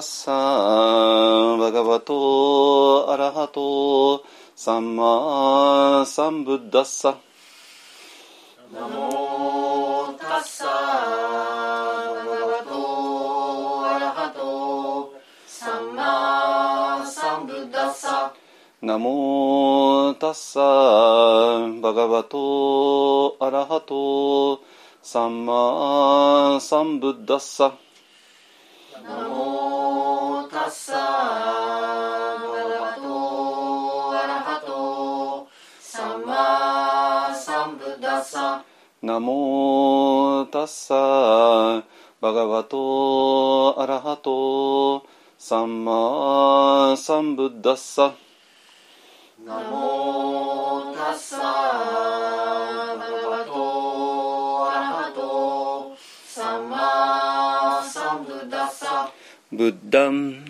ッサバガバトアラハトサンマサンブッダッサナモタッサバガバトアラハトサンマサンブッダッサナモタッサバガバトアラハトサンマサンブッダッサナモタッサバトアラハトサンマサンブッダッサナモタッサバガバトアラハトサンマサンブッダッサナモタッサバガバトアラハトサンマサンブッダッサブッダン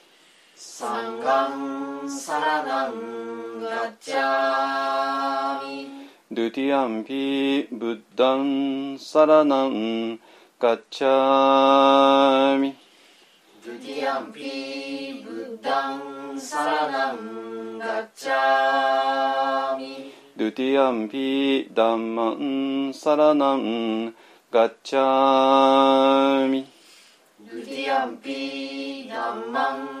サンガンサラナンガッチャーミドゥティアンピブッダンサラナンガッチャーミドゥティアンピブッダンサラナンガッチャーミドゥティアンピダンマンサラナンガッチャーミドゥティアンピダンマン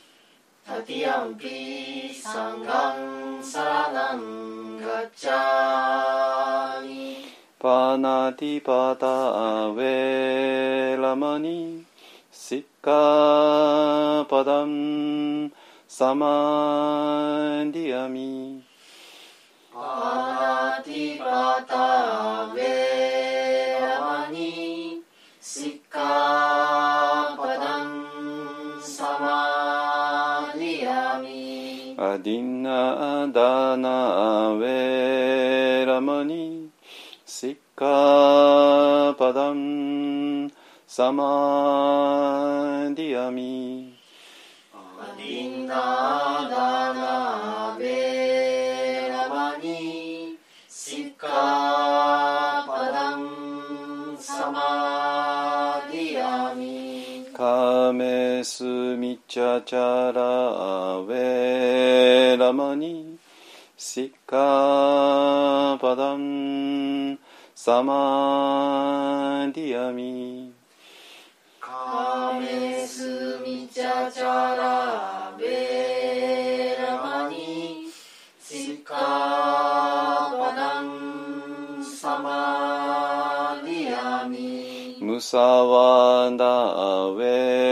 ミドゥティアンピサンィナダナウェラマニシッカパダンサマディアミアディナミチャチャラウェラマニシッカパダンサマディアミカメスミチャチャラベラマニシッカパダンサマディアミムサワダウェ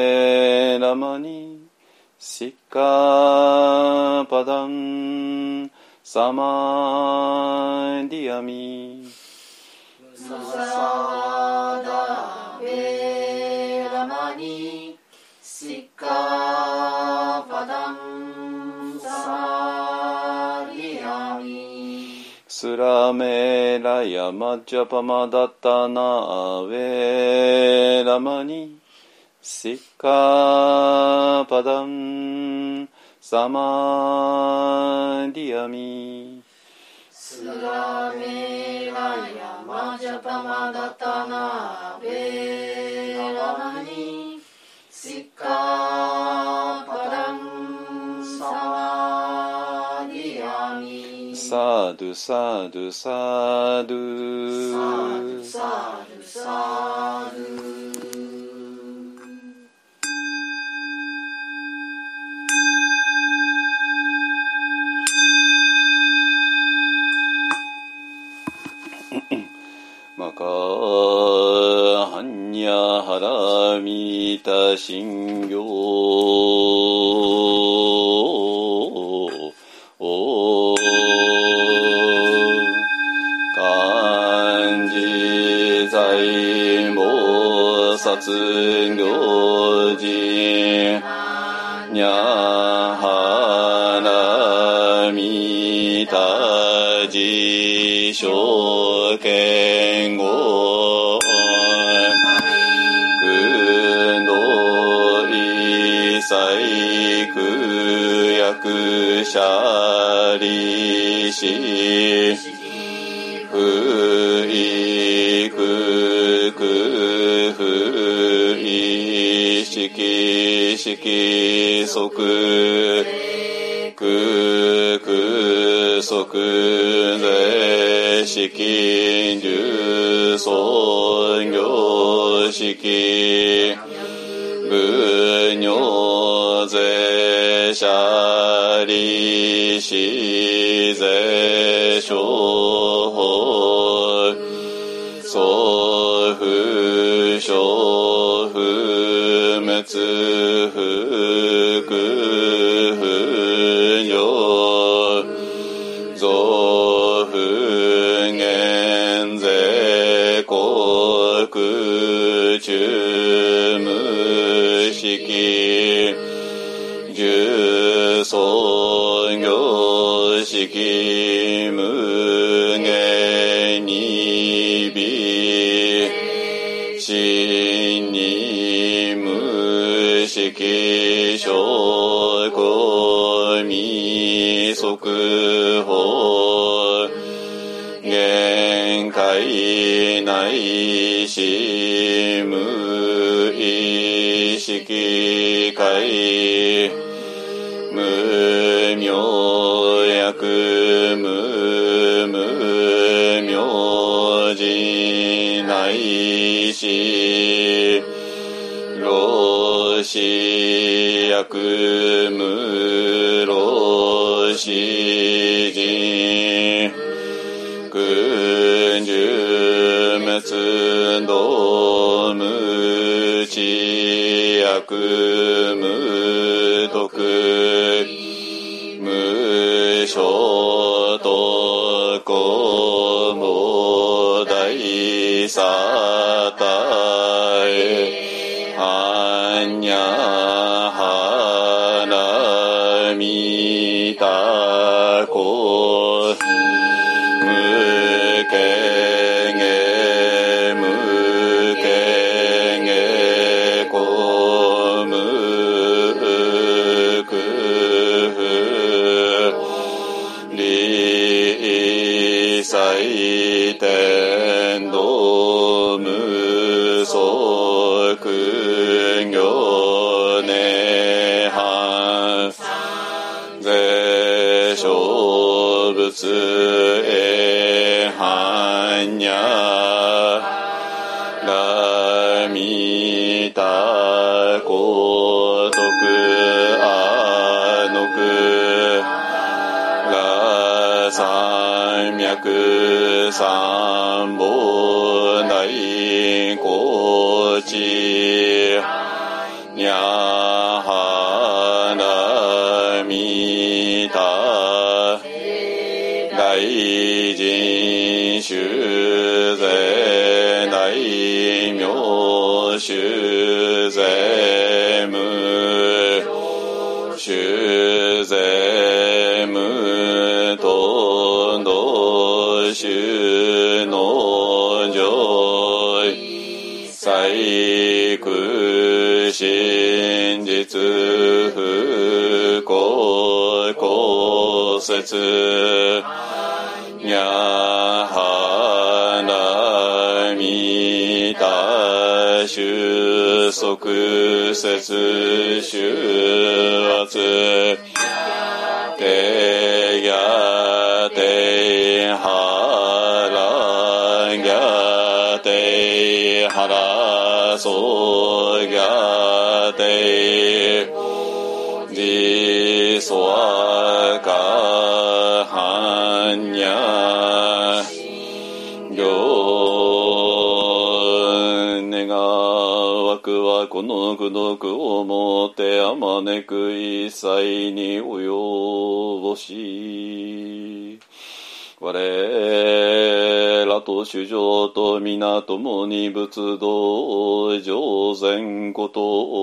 ラマニシッカパダンサマディアミムサワダベラマニシッカパダンサディアミスラメラヤマジャパマダタナアウェラマニ Sikkhapadam Samadhiyami Sulamela Yamajapamadatana Velamani Sikkhapadam Samadhiyami Sadhu, sadhu, sadhu Sadhu, sadhu, sadhu やはらみた信行漢字財菩薩行事にゃはらみた辞書見を百舎利子不意そく不意きん即空空即んぎょうしき she's a Ki 子。主上と皆共に仏道上善こと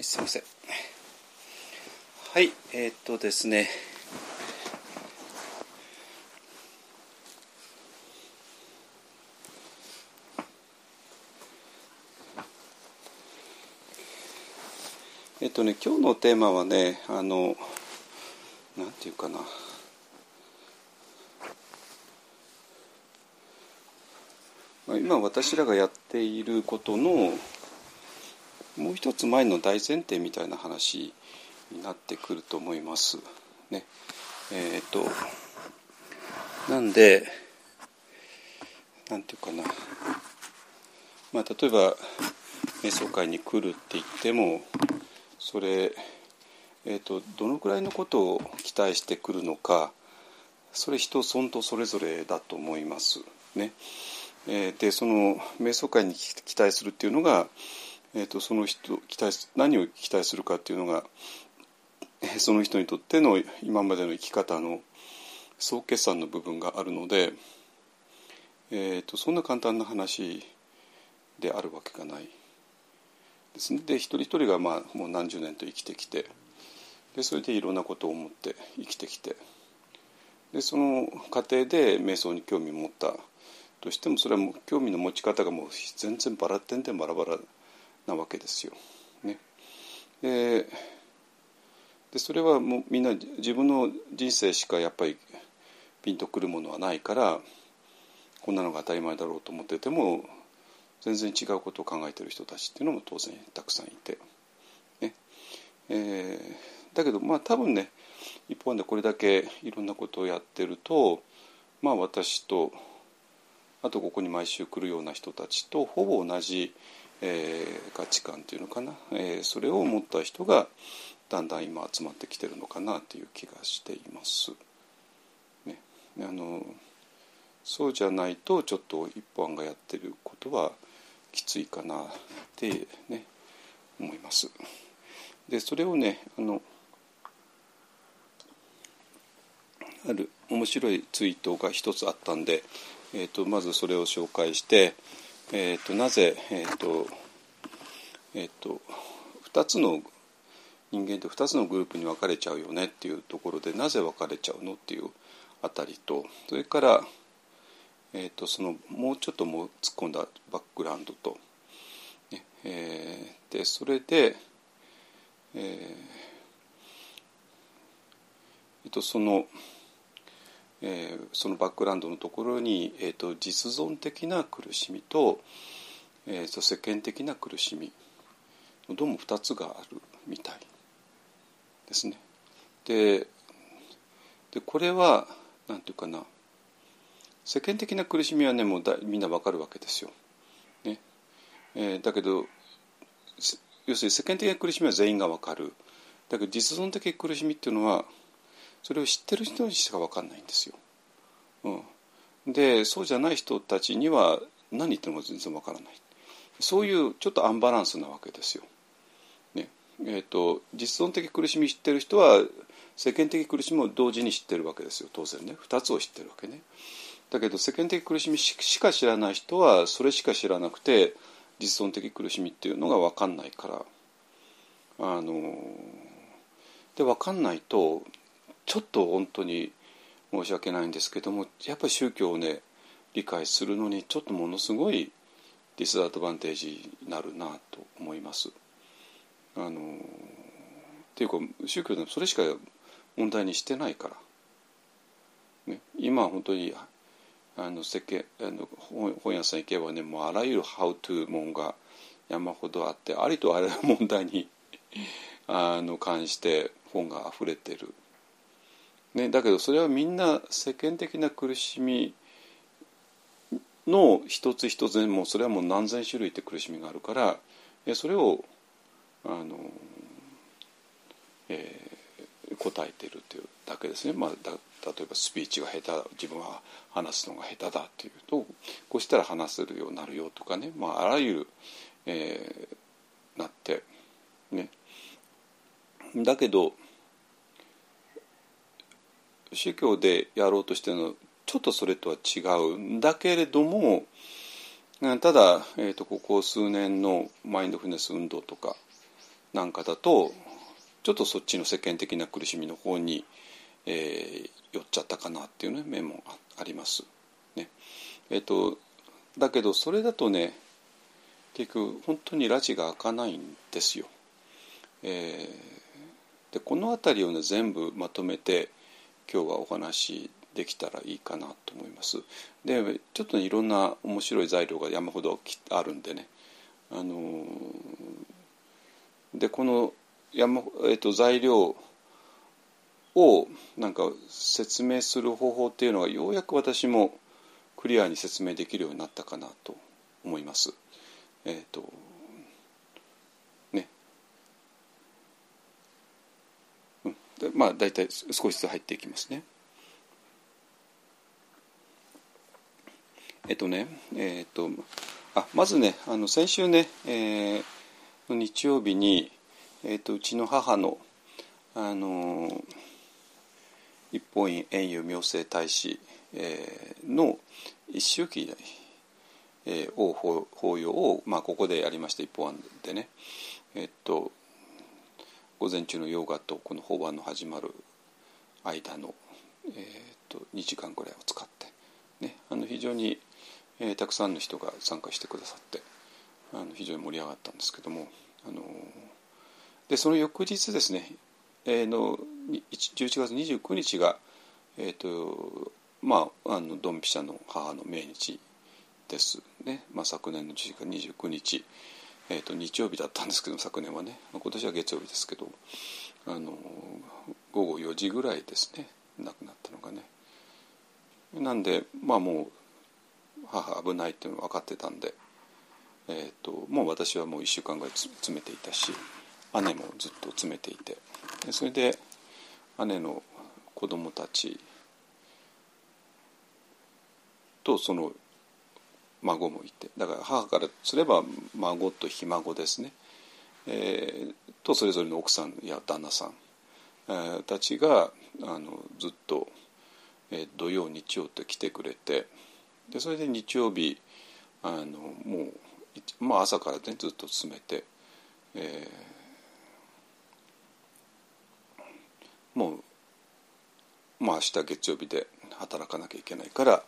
いすいません。はい、えーっとですね。えっとね、今日のテーマはね、あの、なんていうかな。今私らがやっていることのもう一つ前の大前提みたいな話になってくると思います。ね。えっ、となんでなんていうかなまあ例えば瞑想会に来るって言ってもそれえー、とどのくらいのことを期待してくるのかそれ人そんとそれぞれだと思います。ねえーでその瞑想会に期待するっていうのが、えー、とその人期待何を期待するかっていうのが その人にとっての今までの生き方の総決算の部分があるので、えー、とそんな簡単な話であるわけがないですね。で一人一人がまあもう何十年と生きてきてでそれでいろんなことを思って生きてきてでその過程で瞑想に興味を持ったとしてもそれはもう興味の持ち方がもう全然バラ点々バラバラなわけですよ。ね、ででそれはもうみんな自分の人生しかやっぱりピンとくるものはないからこんなのが当たり前だろうと思ってても全然違うことを考えてる人たちっていうのも当然たくさんいて、ね。えー、だけどまあ多分ね一方でこれだけいろんなことをやってるとまあ私とあとここに毎週来るような人たちとほぼ同じ、えー、価値観というのかな、えー、それを持った人がだんだん今集まってきてるのかなという気がしています。ね、あのそうじゃないとちょっと一般がやってることはきついかなってね思います。でそれをねあのある面白いツイートが一つあったんで、えーと、まずそれを紹介して、えーと、なぜ、えーとえー、と2つの人間って2つのグループに分かれちゃうよねっていうところでなぜ分かれちゃうのっていうあたりとそれから、えー、とそのもうちょっともう突っ込んだバックグラウンドと、ねえー、でそれで、えー、とその。えー、そのバックグラウンドのところに、えーと、実存的な苦しみと,、えーと世間的な苦しみどうも2つがあるみたいですね。ででこれは何て言うかな世間的な苦しみはねもうだみんなわかるわけですよ。ねえー、だけど要するに世間的な苦しみは全員がわかる。だけど実存的苦しみっていうのはそれを知ってる人にしかわかんないんですよ。うん、でそうじゃない人たちには何言っても全然わからない。そういうちょっとアンバランスなわけですよ。ねえーと、実存的苦しみ知ってる人は世間的苦しみを同時に知ってるわけですよ当然ね2つを知ってるわけね。だけど世間的苦しみしか知らない人はそれしか知らなくて実存的苦しみっていうのが分かんないからあので分かんないとちょっと本当に申し訳ないんですけどもやっぱり宗教をね理解するのにちょっとものすごいディスアドバンテージになるなと思います。あのっていうか宗教でもそれしか問題にしてないから、ね、今本当にあの世間あの本屋さん行けばねもうあらゆる「ハウトゥーもんが山ほどあってありとあらゆる問題にあの関して本が溢れてる、ね、だけどそれはみんな世間的な苦しみの一つ一つもうそれはもう何千種類って苦しみがあるからそれをあの、えー、答えてるというだけですね、まあ、だ例えばスピーチが下手自分は話すのが下手だというとこうしたら話せるようになるよとかね、まあ、あらゆる、えー、なってね。だけど宗教でやろうとしてるのちょっとそれとは違うんだけれどもただ、えーとここ数年のマインドフルネス運動とかなんかだとちょっとそっちの世間的な苦しみの方に、えー、寄っちゃったかなっていうね面もあります。ねえーと、だけどそれだとね結局本当に拉致が開かないんですよ。えー、でこの辺りをね全部まとめて今日はお話できたらいいかなと思います。でちょっと、ね、いろんな面白い材料が山ほどあるんでねあのでこの山、えーと、材料をなんか説明する方法っていうのがようやく私もクリアに説明できるようになったかなと思います。えっ、ー、と。うん、でまあ大体少しずつ入っていきますね。えっ、とねえっ、とあまずねあの先週ね、えー日曜日に、えーと、うちの母の、あのー、一本院円遊明星大使、えー、の一周忌、えー、を法要を、まあ、ここでやりました一本案でね、えっと、午前中のヨガとこの法案の始まる間の、えー、っと2時間ぐらいを使って、ね、あの非常に、えー、たくさんの人が参加してくださってあの非常に盛り上がったんですけどもあのでその翌日ですね、えー、の11月29日が、えーとまあ、あのドンピシャの母の命日ですね、まあ、昨年の11月29日、えー、と日曜日だったんですけど昨年はね。今年は月曜日ですけどあの午後4時ぐらいですね。亡くなったのがね。なんでまあもう母危ないっていうの分かってたんで、えーと、もう私はもう1週間ぐらい詰めていたし姉もずっと詰めていて。それで姉の子供たちとその孫もいて。だから母からすれば孫とひ孫ですね、えー、とそれぞれの奥さんや旦那さん、えー、たちがあのずっと、えー、土曜日曜って来てくれてでそれで日曜日あのもう、まあ、朝からねずっと詰めて、えー、もうまあ明日月曜日で働かなきゃいけないから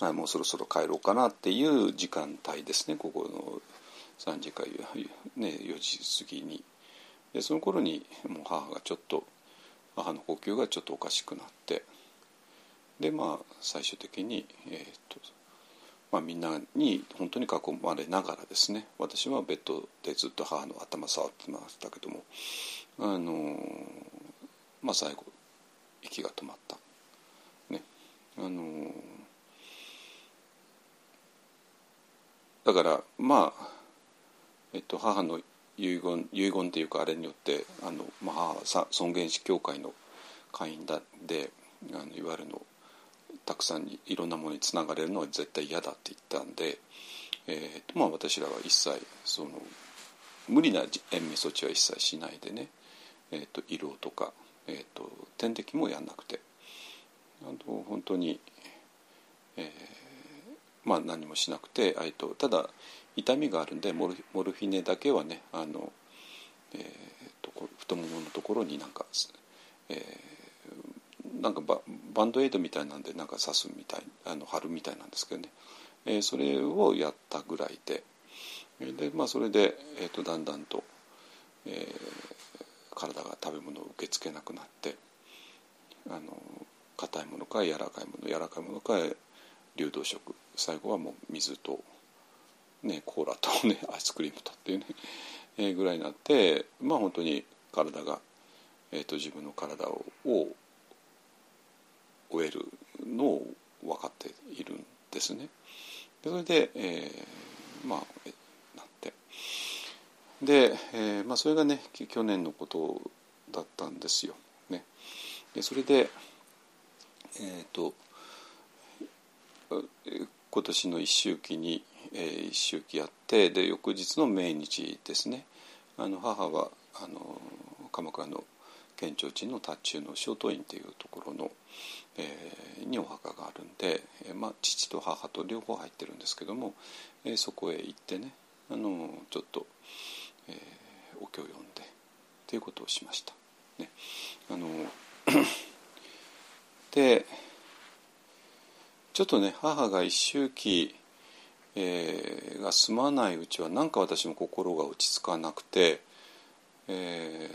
あもうそろそろ帰ろうかなっていう時間帯ですね。ここの3時か、ね、4時過ぎに。でその頃にもう母がちょっと母の呼吸がちょっとおかしくなって。でまあ最終的に、えーとまあ、みんなに本当に囲まれながらですね。私はベッドでずっと母の頭触ってましたけどもあのまあ最後息が止まった。ね。あのだからまあ、えっと、母の遺言遺言っていうかあれによってあの、まあ、母尊厳死協会の会員だであのいわゆるのたくさんいろんなものにつながれるのは絶対嫌だって言ったんで、えーとまあ、私らは一切その無理な延命措置は一切しないでね、えーと、医療とか、えーと、点滴もやんなくてあの本当に、えーまあ、何もしなくてえとただ痛みがあるんでモルモルフィネだけはねあの、えーと、太もものところになんか、えー、なんかババンドエイドみたいなんでなんか刺すみたいあの貼るみたいなんですけどね、えー、それをやったぐらいで。で、まあ、それで、えーと、だんだんと、えー、体が食べ物を受け付けなくなってあの硬いものか柔らかいもの柔らかいものか流動食最後はもう水と、ね、コーラと、ね、アイスクリームとっていうね、えー、ぐらいになってまあ本当に体が、えーと、自分の体をを終えるのを分かっているんですね。でそれで、えー、まあなってで、えーまあ、それがね去年のことだったんですよ。ね、でそれでえっ、ー、と今年の一周期に、えー、一周期やってで翌日の命日ですねあの母はあの鎌倉の県庁地の達中の正刀院っていうところの、えー、にお墓があるんで、えーまあ、父と母と両方入ってるんですけども、えー、そこへ行ってねあのちょっと、えー、お経を読んでということをしました。ね、あの でちょっとね母が一周期、えー、が済まないうちはなんか私も心が落ち着かなくて、え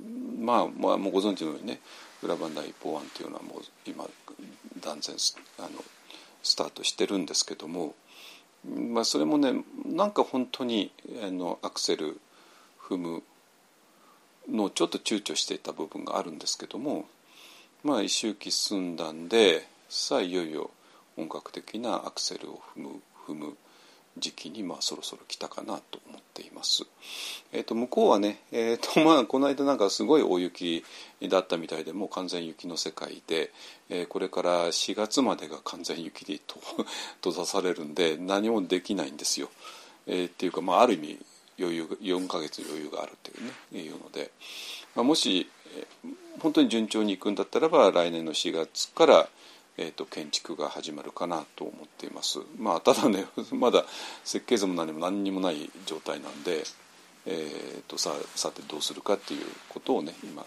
ー、まあ、まあ、もうご存知のようにね裏番台一方案っていうのはもう今断然あのスタートしてるんですけども、まあ、それもねなんか本当にあのアクセル踏むのをちょっと躊躇していた部分があるんですけどもまあ一周期済んだんでさあいよいよ本格的なアクセルを踏む踏む時期にまあそろそろ来たかなと思っています。えー、と向こうはね、えーと まあ、この間なんかすごい大雪だったみたいでもう完全雪の世界で、えー、これから4月までが完全雪でと 閉ざされるんで何もできないんですよ。えー、っていうか、まあ、ある意味余裕4ヶ月余裕があるっていうねいうので、まあ、もし本当に順調にいくんだったらば来年の4月からえーと、建築が始まるかなと思っています。まあ、ただね まだ設計図も何も何にもない状態なんで、えーと、ささてどうするかっていうことをね今、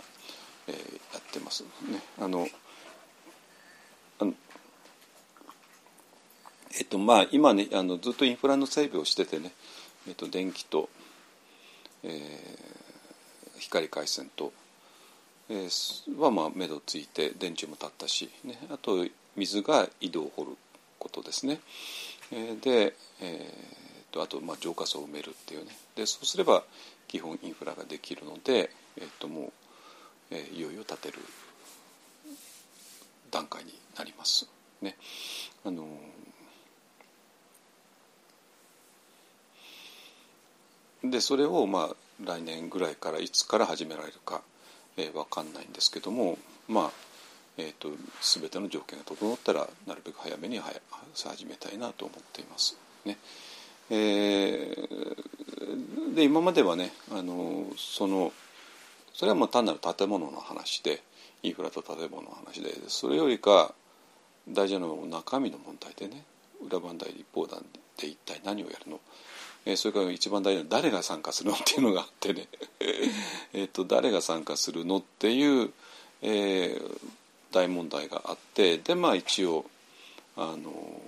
えー、やってますね。あのえっとまあ今ねあのずっとインフラの整備をしててね、えっと、電気と、えー、光回線とえー、はまあ目処ついて電柱も立ったし、ね、あと水が井戸を掘ることですね。えー、で、えー、とあとまあ浄化層を埋めるっていうねでそうすれば基本インフラができるので、えー、ともう、えー、いよいよ建てる段階になります。ねあのでそれをまあ来年ぐらいからいつから始められるか、えー、分かんないんですけどもまあえーと、全ての条件が整ったらなるべく早めに始めたいなと思っています。ねえー、で今まではねあのそのそれはもう単なる建物の話でインフラと建物の話でそれよりか大事なのは中身の問題でね裏番台立法団で一体何をやるの、え、それから一番大事なのは誰が参加するのっていうのがあってね えっと誰が参加するのっていう、えー、大問題があってでまあ一応あの、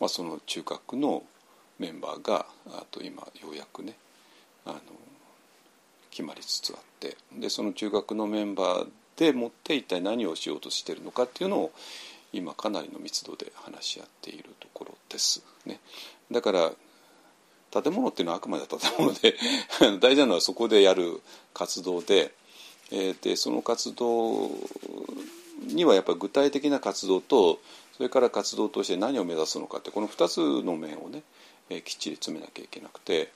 まあ、その中核のメンバーがあと今ようやくねあの決まりつつあってでその中核のメンバーでもって一体何をしようとしてるのかっていうのを今かなりの密度で話し合っているところです。ね、だから建物っていうのはあくまで建物で 大事なのはそこでやる活動でえー、でその活動にはやっぱり具体的な活動とそれから活動として何を目指すのかってこの2つの面をね、えー、きっちり詰めなきゃいけなくて、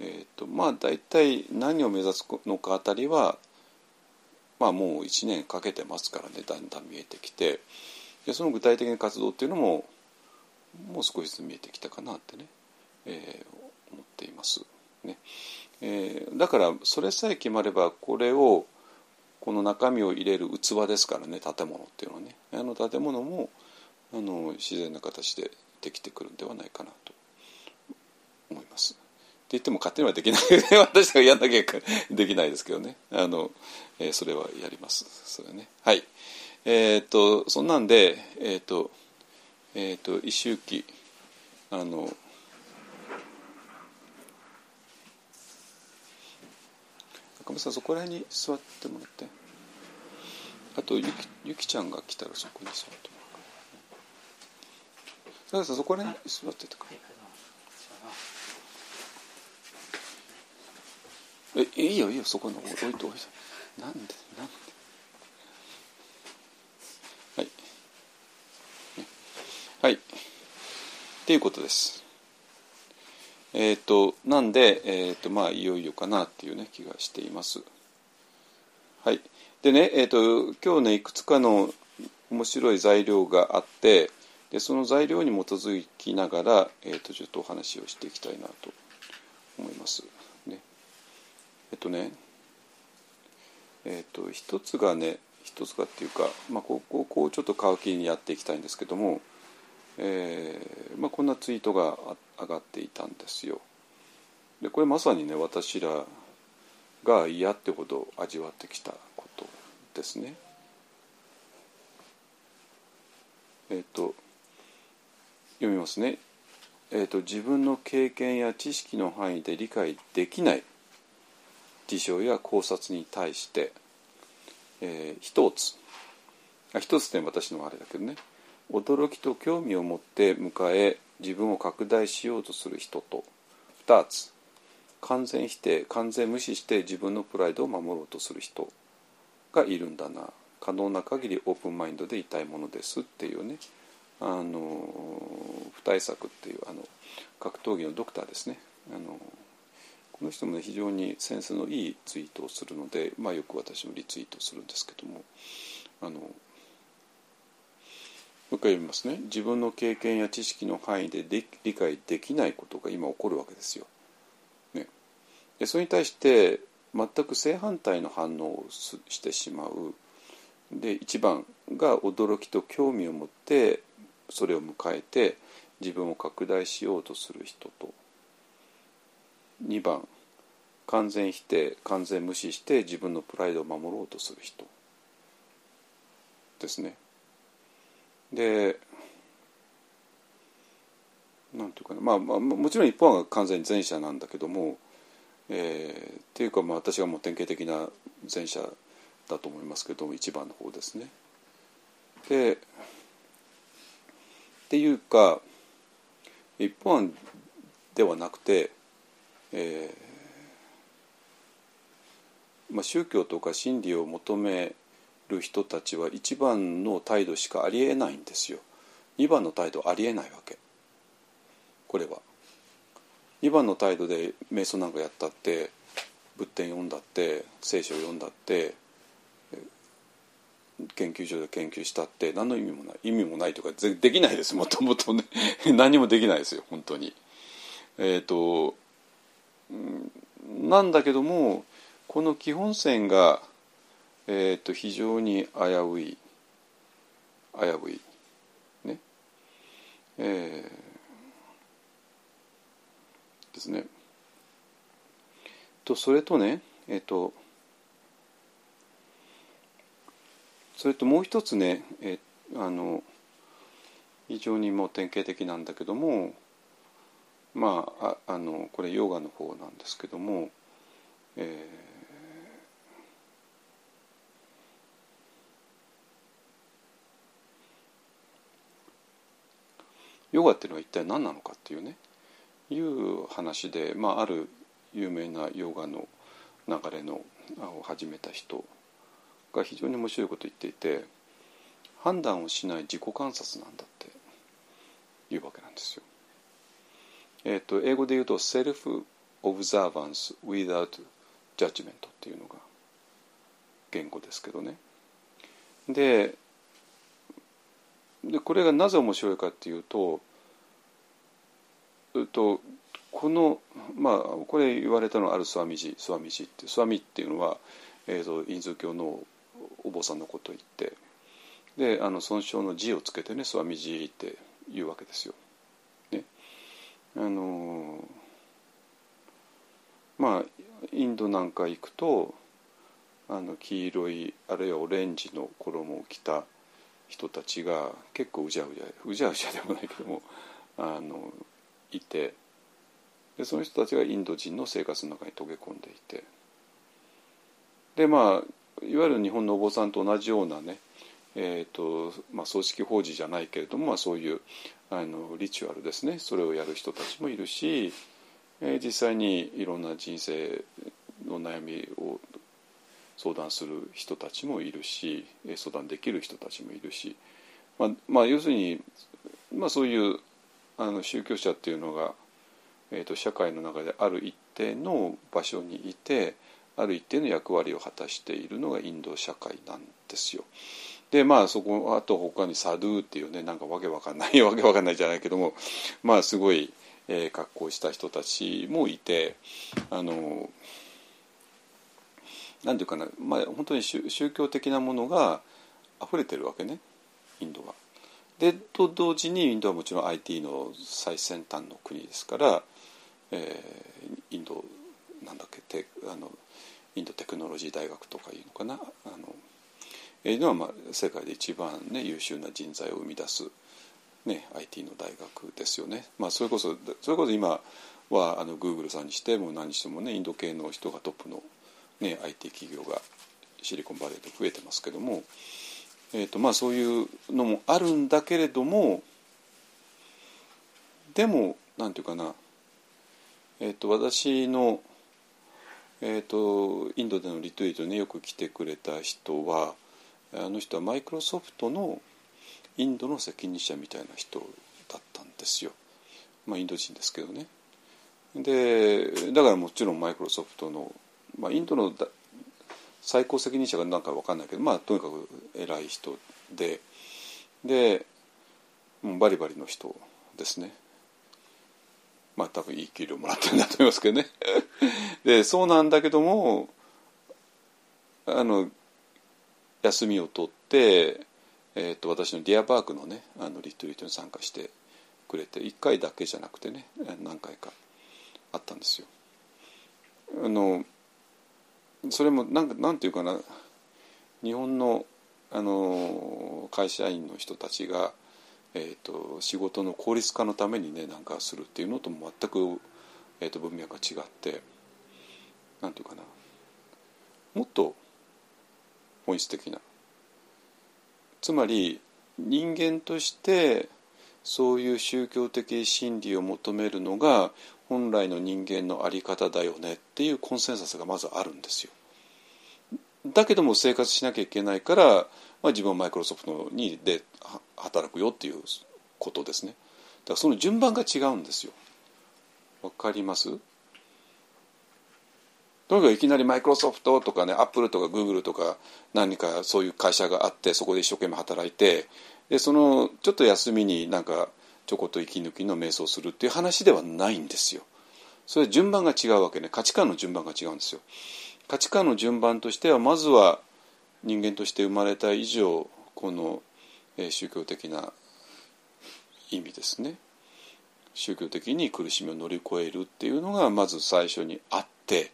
えーとまあ大体何を目指すのかあたりは、まあ、もう1年かけてますからねだんだん見えてきてでその具体的な活動っていうのももう少しずつ見えてきたかなってね、えー、思っています。ね。えー、だからそれさえ決まればこれをこの中身を入れる器ですからね建物っていうのはね。あの建物もあの自然な形でできてくるんではないかなと。思います。って言っても勝手にはできない 私がやんなきゃできないですけどね。あの、えー、それはやります。それね。はい。えー、っとそんなんでえー、っとえっと一周期あの中村さんそこら辺に座ってもらって。あとゆきゆきちゃんが来たらそこに座ってもらう。からさそこら辺に座っててくれ。えいいよいいよそこに置いて置いて。なんでなんで。はい。はい。っていうことです。えーと、なんで、えーとまあ、いよいよかなっていう、ね、気がしています。はいでね、えーと、今日ねいくつかの面白い材料があってでその材料に基づきながら、えーと、ちょっとお話をしていきたいなと思います。ね、えっ、とねえっ、と一つがね一つがっていうか、まあ、こここうちょっと乾きにやっていきたいんですけども、えーまあ、こんなツイートがあっ上がっていたんですよ。でこれまさにね私らが嫌ってほど味わってきたことですね。えっ、と読みますね。えーと、自分の経験や知識の範囲で理解できない事象や考察に対して、えー、一つ一つって私のあれだけどね驚きと興味を持って迎え自分を拡大しようとする人と。2つ。完全否定完全無視して自分のプライドを守ろうとする人がいるんだな。可能な限りオープンマインドでいたいものですっていうね。あの不対策っていうあの格闘技のドクターですね。あのこの人もね非常にセンスのいいツイートをするので、まあ、よく私もリツイートするんですけども。あのう一回読みますね自分の経験や知識の範囲で理解できないことが今起こるわけですよ。ね、でそれに対して全く正反対の反応をしてしまうで1番が驚きと興味を持ってそれを迎えて自分を拡大しようとする人と2番完全否定完全無視して自分のプライドを守ろうとする人ですね。でなんていうかな、まあ、まあもちろん一方は完全に前者なんだけども、えー、っていうかまあ私はもう典型的な前者だと思いますけども一番の方ですね。でっていうか一方案ではなくて、えーまあ、宗教とか真理を求める人たちは一番の態度しかありえないんですよ。二番の態度ありえないわけこれは。2番の態度で瞑想なんかやったって仏典読んだって聖書読んだって研究所で研究したって何の意味もない意味もないとかできないですもともとね 何もできないですよ本当に。えっ、ー、となんだけどもこの基本線が、えーと、非常に危うい危ういねえーですね。とそれとねえっ、とそれともう一つねえあの非常にもう典型的なんだけどもまあああのこれヨガの方なんですけども、えー、ヨガっていうのは一体何なのかっていうねいう話で、まあ、ある有名なヨガの流れのを始めた人が非常に面白いことを言っていて判断をしない自己観察なんだっていうわけなんですよ。えーと、英語で言うと「self observance without judgment」っていうのが言語ですけどね。ででこれがなぜ面白いかっていうととこのまあこれ言われたのはあるスワミジスワミジってスワミっていうのは、えーと、ヒンズ教のお坊さんのことを言ってであの尊称の字をつけてねスワミジって言うわけですよ。ね、あのまあインドなんか行くとあの黄色いあるいはオレンジの衣を着た人たちが結構うじゃうじゃうじゃうじゃでもないけどもあのいてでその人たちがインド人の生活の中に溶け込んでいて。でまあいわゆる日本のお坊さんと同じようなねえーとまあ、葬式法事じゃないけれども、まあ、そういうあのリチュアルですね。それをやる人たちもいるし、えー、実際にいろんな人生の悩みを相談する人たちもいるし相談できる人たちもいるし、まあまあ、要するに、まあ、そういうあの宗教者っていうのが、えーと、社会の中である一定の場所にいてある一定の役割を果たしているのがインド社会なんですよ。でまあそこあと他にサドゥっていうねなんかわけわかんない わけわかんないじゃないけどもまあすごい、えー、格好した人たちもいてあのなんていうかな、まあ、本当に宗教的なものが溢れてるわけねインドは。でと同時にインドはもちろん IT の最先端の国ですから、えー、インドなんだっけテあのインドテクノロジー大学とかいうのかなあの、えー、のはまあ世界で一番、ね、優秀な人材を生み出す、ね、IT の大学ですよね。まあ、それこそそれこそ今はあの Google さんにしても何にしてもねインド系の人がトップの、ね、IT 企業がシリコンバレーで増えてますけども。えーとまあ、そういうのもあるんだけれどもでもなんていうかな、えーと、私の、えーと、インドでのリトリートによく来てくれた人はあの人はマイクロソフトのインドの責任者みたいな人だったんですよ。まあ、インド人ですけどね。でだからもちろんマイクロソフトの、まあ、インドの最高責任者が何か分かんないけどまあとにかく偉い人ででもうバリバリの人ですねまあ多分いい給料もらってるんだと思いますけどねでそうなんだけどもあの休みを取って、えーと、私のディアバークのねあのリトリートに参加してくれて1回だけじゃなくてね何回かあったんですよ。あのそれもなんかなんていうかな日本のあの会社員の人たちが、えーと、仕事の効率化のためにねなんかするっていうのとも全く、えーと、文脈が違ってなんていうかなもっと本質的な。つまり人間としてそういう宗教的真理を求めるのが本来の人間の在り方だよねっていうコンセンサスがまずあるんですよ。だけども生活しなきゃいけないから、まあ、自分はマイクロソフトにで働くよっていうことですね。だからその順番が違うんですよ。わかります？とにかくいきなりマイクロソフトとかねアップルとかグーグルとか何かそういう会社があってそこで一生懸命働いてでそのちょっと休みになんかちょこっと息抜きの瞑想するっていう話ではないんですよ。それ順番が違うわけね価値観の順番が違うんですよ。価値観の順番としてはまずは人間として生まれた以上この、え、宗教的な意味ですね宗教的に苦しみを乗り越えるっていうのがまず最初にあって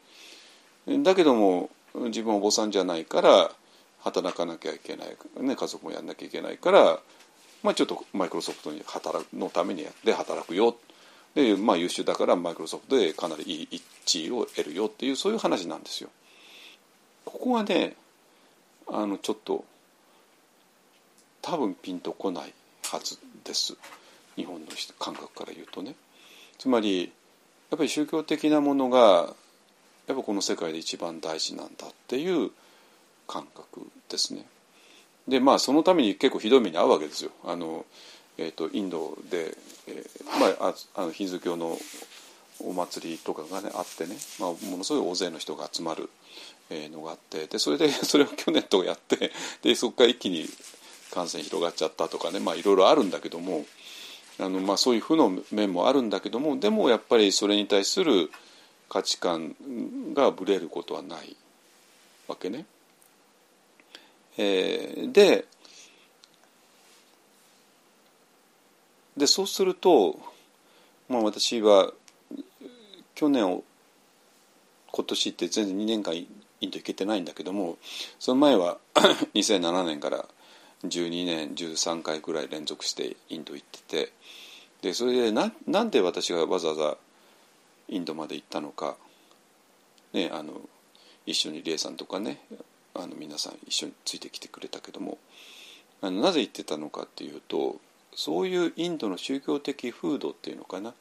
だけども自分はお坊さんじゃないから働かなきゃいけない、ね、家族もやんなきゃいけないから、まあ、ちょっとマイクロソフトに働のためにやって働くよで、まあ、優秀だからマイクロソフトでかなりいい地位を得るよっていうそういう話なんですよ。ここがねあのちょっと多分ピンとこないはずです日本の感覚から言うとね。つまりやっぱり宗教的なものがやっぱこの世界で一番大事なんだっていう感覚ですね。でまあそのために結構ひどい目に遭うわけですよ。あのえーと、インドで、えー、まあ、あのヒンズー教のお祭りとかがねあってね、まあ、ものすごい大勢の人が集まるのがあって。でそれで それを去年とやってでそこから一気に感染広がっちゃったとかね。まあいろいろあるんだけども。あの、まあ、そういう負の面もあるんだけども。でもやっぱりそれに対する価値観がぶれることはないわけね。えー、ででそうすると、まあ、私は去年を今年って全然2年間インド行けてないんだけどもその前は 2007年から12年13回ぐらい連続してインド行っててでそれでななんで私がわざわざインドまで行ったのか、ね、あの一緒にリエさんとかねあの皆さん一緒についてきてくれたけどもあのなぜ行ってたのかっていうとそういうインドの宗教的風土っていうのかな、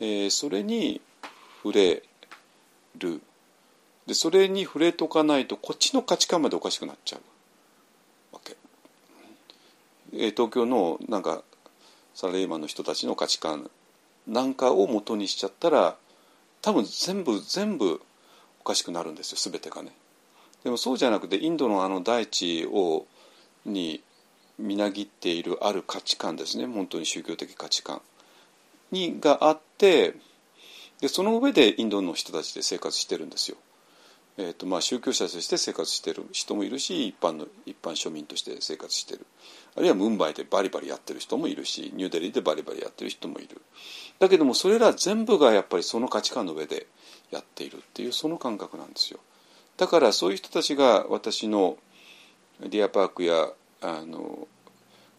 えー、それに触れるでそれに触れとかないとこっちの価値観までおかしくなっちゃうわけ。えー、東京のなんかサラリーマンの人たちの価値観なんかを元にしちゃったら多分全部全部おかしくなるんですよ全てがね。でもそうじゃなくてインドのあの大地をにみなぎっているある価値観ですね。本当に宗教的価値観。にがあってでその上でインドの人たちで生活してるんですよ。えーとまあ、宗教者として生活してる人もいるし一般の一般庶民として生活してる。あるいはムンバイでバリバリやってる人もいるしニューデリーでバリバリやってる人もいる。だけどもそれら全部がやっぱりその価値観の上でやっているっていうその感覚なんですよ。だからそういう人たちが私のディアパークやあの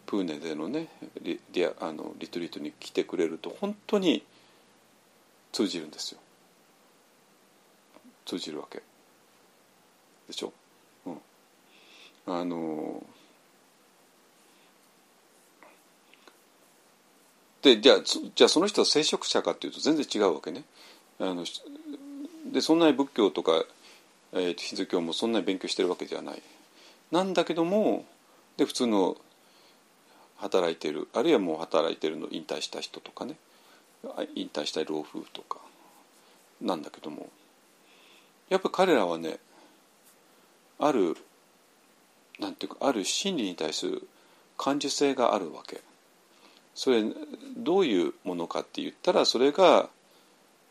プーネでのねリリアあのリトリートに来てくれると本当に通じるんですよ。通じるわけ。でしょ、うん、あのでじゃあじゃあその人は聖職者かっていうと全然違うわけね。あのでそんなに仏教とか、えー、ヒンズー教もそんなに勉強してるわけじゃない。なんだけどもで普通の働いてるあるいはもう働いてるの引退した人とかね。引退したい老夫婦とか。なんだけども。やっぱ彼らはねあるなんていうかある真理に対する感受性があるわけ。それどういうものかって言ったらそれが、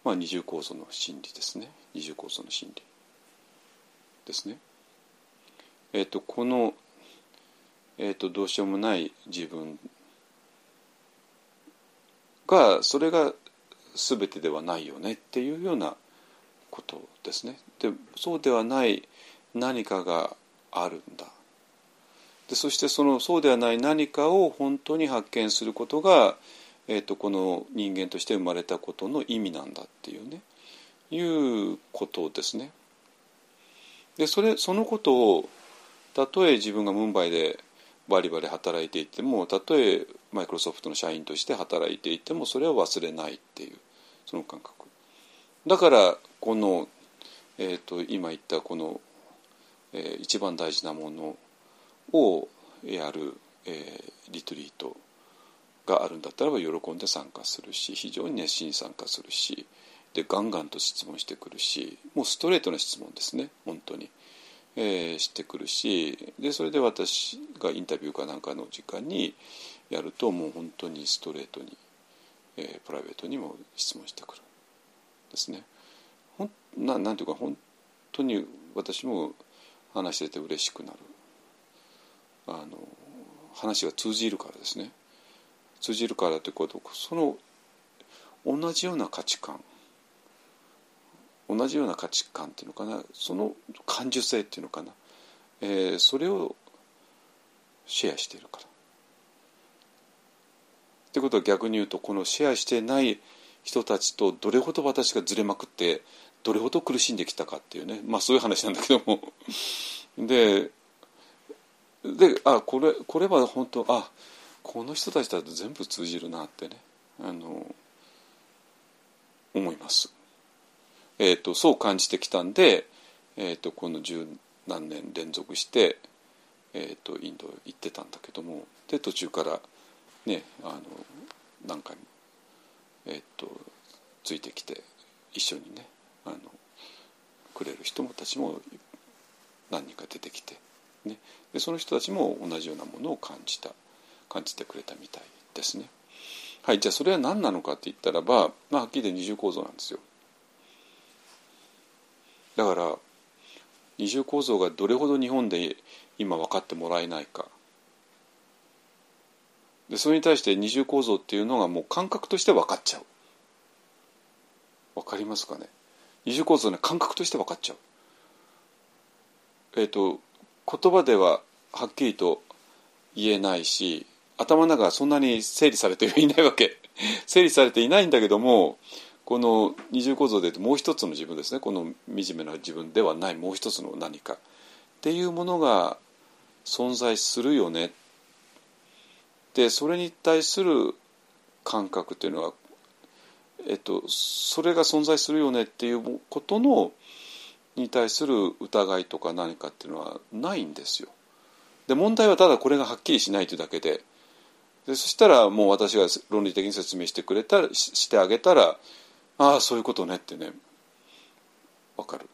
まあ、二重構造の真理ですね。二重構造の真理。ですね。えっ、ー、とこの、えーと、どうしようもない自分がそれが全てではないよねっていうようなことですね。でそうではない何かがあるんだでそしてそのそうではない何かを本当に発見することが、えーと、この人間として生まれたことの意味なんだっていうねいうことですね。でそれそのことをたとえ自分がムンバイでバリバリ働いていてもたとえマイクロソフトの社員として働いていてもそれは忘れないっていうその感覚。だからこの、えーと、今言ったこの、えー、一番大事なものをやる、えー、リトリートがあるんだったらば喜んで参加するし非常に熱心に参加するしでガンガンと質問してくるしもうストレートな質問ですね本当に。えー、してくるしでそれで私がインタビューかなんかの時間にやるともう本当にストレートに、えー、プライベートにも質問してくるですね。ほんななんていうか本当に私も話してて嬉しくなるあの話が通じるからですね通じるからということその同じような価値観同じような価値観っていうのかな？その感受性っていうのかな、えー、それをシェアしているから。ってことは逆に言うとこのシェアしてない人たちとどれほど私がずれまくってどれほど苦しんできたかっていうね。まあそういう話なんだけども。でであこれこれは本当あこの人たちだと全部通じるなってね。あの思います。えーと、そう感じてきたんで、えーと、この十何年連続して、えーと、インド行ってたんだけどもで途中からねあの何回も、えー、とついてきて一緒にねあのくれる人もたちも何人か出てきて、ね、でその人たちも同じようなものを感じた感じてくれたみたいですね。はいじゃあそれは何なのかって言ったらば、まあ、はっきり言って二重構造なんですよ。だから二重構造がどれほど日本で今分かってもらえないか。でそれに対して二重構造っていうのがもう感覚として分かっちゃう。分かりますかね？二重構造ね感覚として分かっちゃう。えっ、ー、と言葉でははっきりと言えないし頭の中がそんなに整理されていないわけ。整理されていないんだけどもこの二重構造でもう一つの自分ですね。この惨めな自分ではない。もう一つの何かっていうものが存在するよね。でそれに対する感覚っていうのは、えっと、それが存在するよねっていうことのに対する疑いとか何かっていうのはないんですよ。で問題はただこれがはっきりしないというだけで。でそしたらもう私が論理的に説明してくれたらしてあげたらああそういうことねってね分かる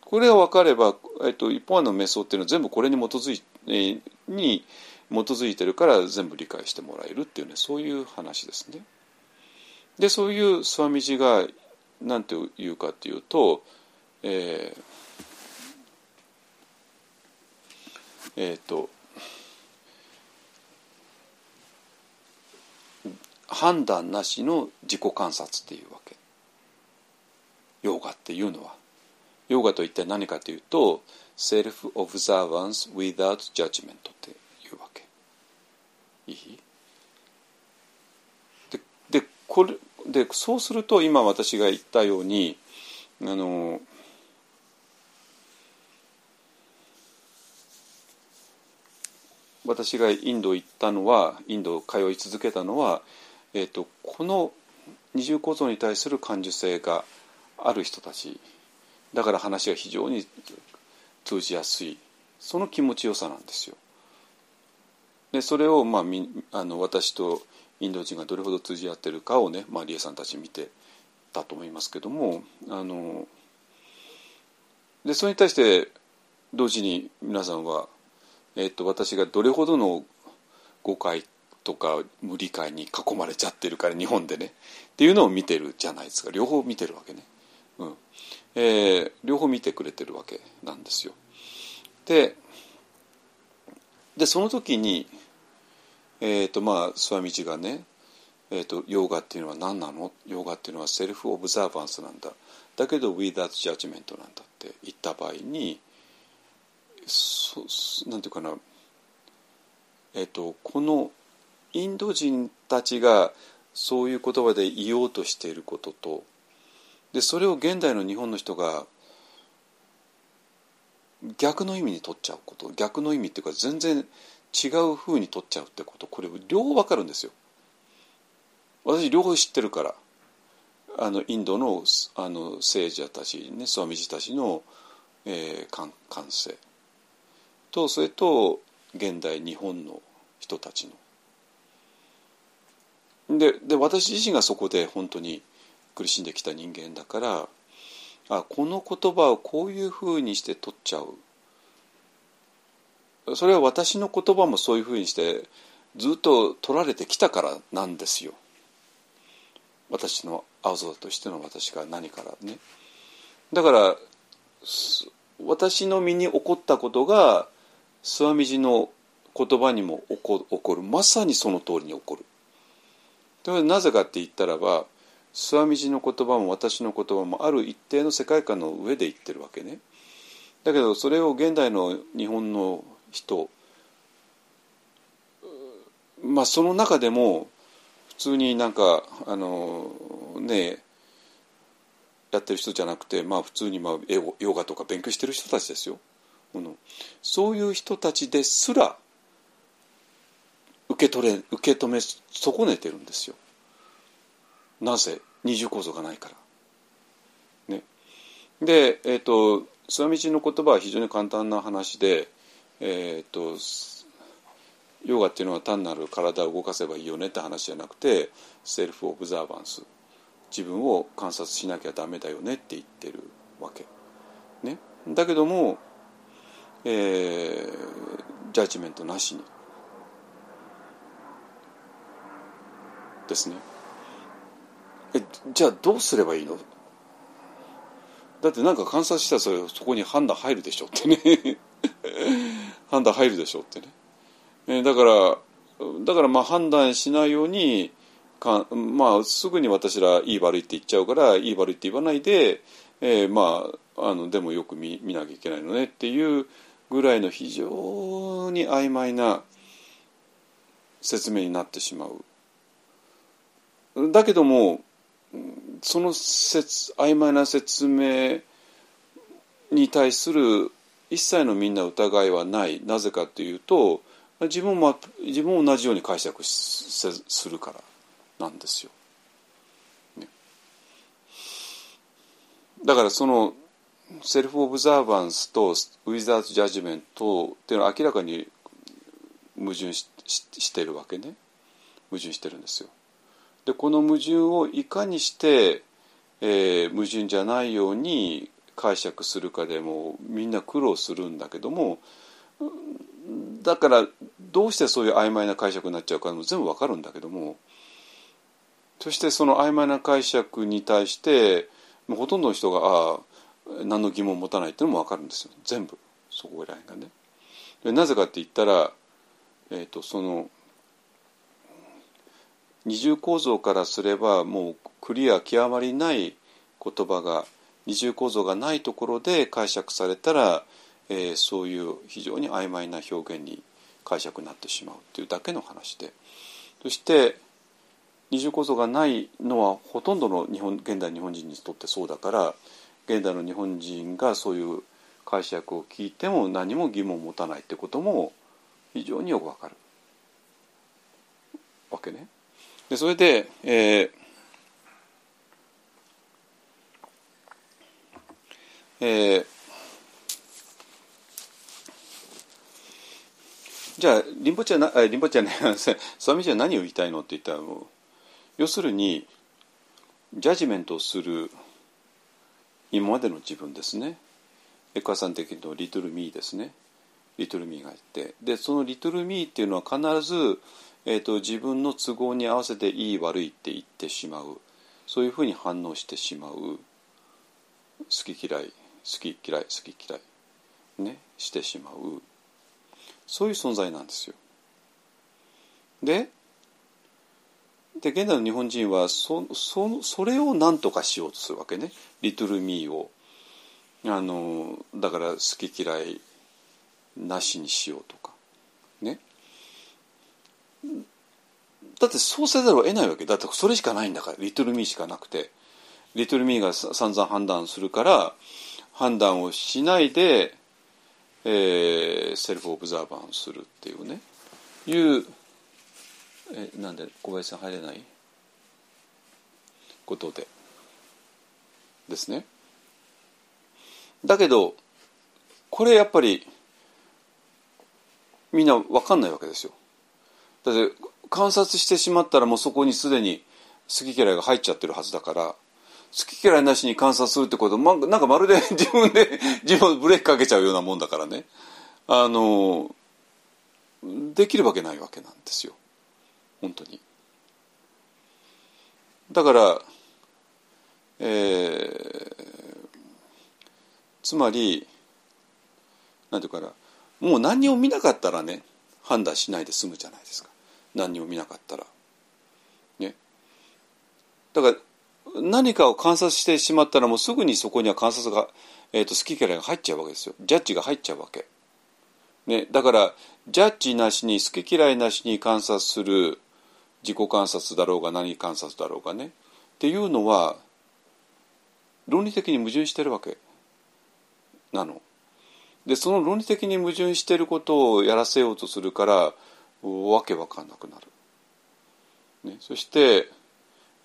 これが分かれば、えっと、一方の瞑想っていうのは全部これに基づい,、えー、に基づいてるから全部理解してもらえるっていうねそういう話ですね。でそういうスワミジが何て言うかっていうと、えー、えー、と判断なしの自己観察っていうわけ。ヨガっていうのは。ヨガと一体何かというとセルフ・オブザーバンス・ウィザート・ジャッジメントっていうわけ。いい？ででこれでそうすると今私が言ったようにあの私がインド行ったのはインド通い続けたのは、えーとこの二重構造に対する感受性がある人たちだから話が非常に通じやすいその気持ちよさなんですよ。でそれを、まあ、みあの私とインド人がどれほど通じ合ってるかをね、まあ、リエさんたち見てたと思いますけどもあのでそれに対して同時に皆さんは、え、っと私がどれほどの誤解とか無理解に囲まれちゃってるから日本でねっていうのを見てるじゃないですか両方見てるわけね。えー、両方見てくれてるわけなんですよ。ででその時に、えーとまあ、スワミチがね、えーと、ヨーガっていうのは何なの？ヨーガっていうのはセルフ・オブザーバンスなんだ。だけど without judgment なんだって。言った場合にそなんていうかな。えっ、ー、とこのインド人たちがそういう言葉で言おうとしていることとでそれを現代の日本の人が逆の意味に取っちゃうこと。逆の意味っていうか全然違う風に取っちゃうってこと。これ両方わかるんですよ。私両方知ってるから。あのインドのあの聖者たちねスワミジたちの、えー、感感性。とそれと現代日本の人たちの。でで私自身がそこで本当に苦しんできた人間だからあこの言葉をこういうふうにして取っちゃう。それは私の言葉もそういうふうにしてずっと取られてきたからなんですよ。私の青空としての私が何からね。だから私の身に起こったことが諏訪道の言葉にも起こる。まさにその通りに起こる。でなぜかって言ったらば諏訪道の言葉も私の言葉もある一定の世界観の上で言ってるわけねだけどそれを現代の日本の人まあその中でも普通になんかあのねやってる人じゃなくてまあ普通にまあヨガとか勉強してる人たちですよ。そういう人たちですら受け取れ受け止め損ねてるんですよ。なぜ二重構造がないから。ね、で、えーと、諏訪道の言葉は非常に簡単な話で、えーと、ヨガっていうのは単なる体を動かせばいいよねって話じゃなくてセルフ・オブザーバンス自分を観察しなきゃダメだよねって言ってるわけ。ね、だけども、えー、ジャッジメントなしにですね。えじゃあどうすればいいの？だってなんか観察したらそれそこに判断入るでしょってね。判断入るでしょってね、えだからだからまあ判断しないようにかまあすぐに私らいい悪いって言っちゃうからいい悪いって言わないで、えー、まああのでもよく見見なきゃいけないのねっていうぐらいの非常に曖昧な説明になってしまう。だけどもその説曖昧な説明に対する一切のみんな疑いはないなぜかというと自分も自分も同じように解釈するからなんですよ。ね、だからそのセルフ・オブザーバンスとウィザーズ・ジャッジメントっていうのは明らかに矛盾ししてるわけね矛盾してるんですよ。でこの矛盾をいかにして、えー、矛盾じゃないように解釈するかでもみんな苦労するんだけどもだからどうしてそういう曖昧な解釈になっちゃうかも全部わかるんだけどもそしてその曖昧な解釈に対してもうほとんどの人がああ何の疑問を持たないっていうのも分かるんですよ全部そこら辺がね。なぜかって言ったら、えーとその二重構造からすればもうクリア極まりない言葉が二重構造がないところで解釈されたら、えー、そういう非常に曖昧な表現に解釈になってしまうっていうだけの話でそして二重構造がないのはほとんどの日本現代日本人にとってそうだから現代の日本人がそういう解釈を聞いても何も疑問を持たないってことも非常によくわかるわけね。でそれで、えーえー、じゃあリンポチはなリンポチはね スワミジは何を言いたいのって言ったら要するにジャッジメントをする今までの自分ですね。エクアさん的にリトルミーですね。リトルミーがいて。でそのリトルミーっていうのは必ずえーと、自分の都合に合わせていい悪いって言ってしまう。そういうふうに反応してしまう。好き嫌い好き嫌い好き嫌い。ねしてしまう。そういう存在なんですよ。でで現代の日本人はそそそれを何とかしようとするわけね。リトルミーを。あのだから好き嫌いなしにしようとか。だってそうせざるを得ないわけ。だってそれしかないんだから。リトルミーしかなくて。リトルミーが散々判断するから判断をしないで、えー、セルフオブザーバーをするっていうね。いうえなんで小林さん入れない？ことで。ですね。だけどこれやっぱりみんな分かんないわけですよ。だって観察してしまったらもうそこにすでに好き嫌いが入っちゃってるはずだから好き嫌いなしに観察するってことまなんかまるで 自分で自分ブレーキかけちゃうようなもんだからね。あのできるわけないわけなんですよ。本当に。だからえー、つまりなんていうかなもう何にも見なかったらね判断しないで済むじゃないですか。何にも見なかったら。ね。だから何かを観察してしまったらもうすぐにそこには観察が、えーと、好き嫌いが入っちゃうわけですよジャッジが入っちゃうわけ。ね、だからジャッジなしに好き嫌いなしに観察する自己観察だろうが何観察だろうがねっていうのは論理的に矛盾してるわけなの。でその論理的に矛盾してることをやらせようとするからわけわかんなくなる。ね、そして、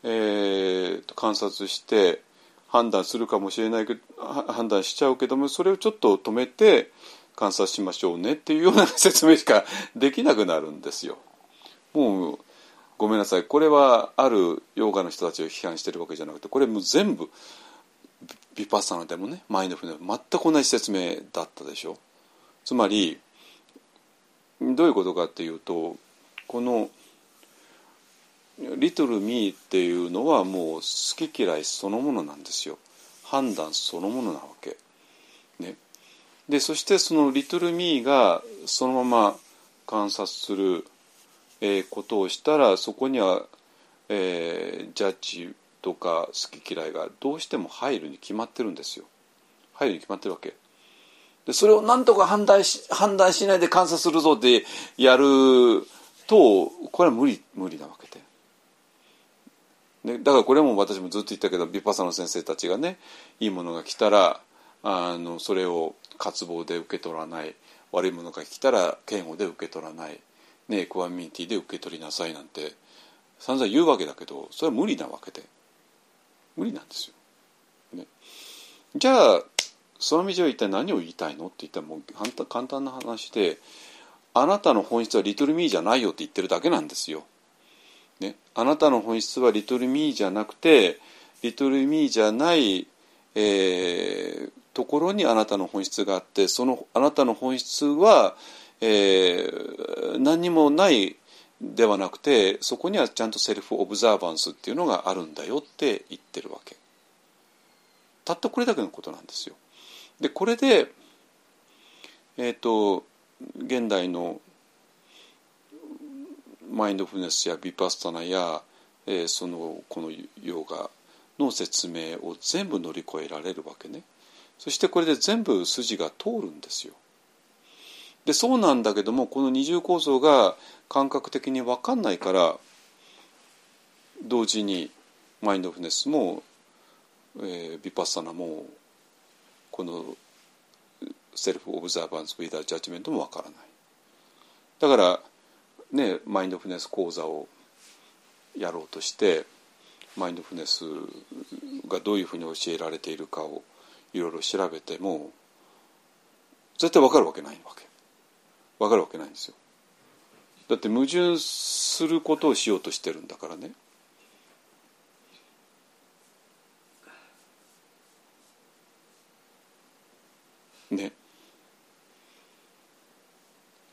えー、観察して判断するかもしれないけど判断しちゃうけどもそれをちょっと止めて観察しましょうねっていうような説明しかできなくなるんですよ。もうごめんなさいこれはあるヨガの人たちを批判してるわけじゃなくてこれもう全部ビパッサナでもねマインドフルネス全く同じ説明だったでしょつまりどういうことかっていうとこの「リトル・ミー」っていうのはもう好き嫌いそのものなんですよ。判断そのものなわけ。ね、でそしてその「リトル・ミー」がそのまま観察する、えー、ことをしたらそこには、えー、ジャッジとか好き嫌いがどうしても入るに決まってるんですよ。入るに決まってるわけ。でそれを何とか判断し判断しないで観察するぞってやるとこれは無理無理なわけで、ね、だからこれも私もずっと言ったけどビパサの先生たちがねいいものが来たらあのそれを渇望で受け取らない。悪いものが来たら嫌悪で受け取らない、ね、エクワミニティで受け取りなさいなんて散々言うわけだけどそれは無理なわけで。無理なんですよ。ね、じゃあその道は一体何を言いたいの？って言ったらもう簡単な話であなたの本質はリトルミーじゃないよって言ってるだけなんですよ。ね、あなたの本質はリトルミーじゃなくてリトルミーじゃない、えー、ところにあなたの本質があってそのあなたの本質は、えー、何にもないではなくてそこにはちゃんとセルフオブザーバンスっていうのがあるんだよって言ってるわけ。たったこれだけのことなんですよ。でこれでえっ、ー、と現代のマインドフルネスやビパスタナや、えー、そのこのヨガの説明を全部乗り越えられるわけね。そしてこれで全部筋が通るんですよ。でそうなんだけどもこの二重構造が感覚的に分かんないから同時にマインドフルネスも、えー、ビパッサナもこのセルフオブザーバンス・ウィダー・ジャッジメントも分からない。だからねマインドフルネス講座をやろうとしてマインドフルネスがどういうふうに教えられているかをいろいろ調べても絶対分かるわけないわけ。分かるわけないんですよ。だって矛盾することをしようとしてるんだからね。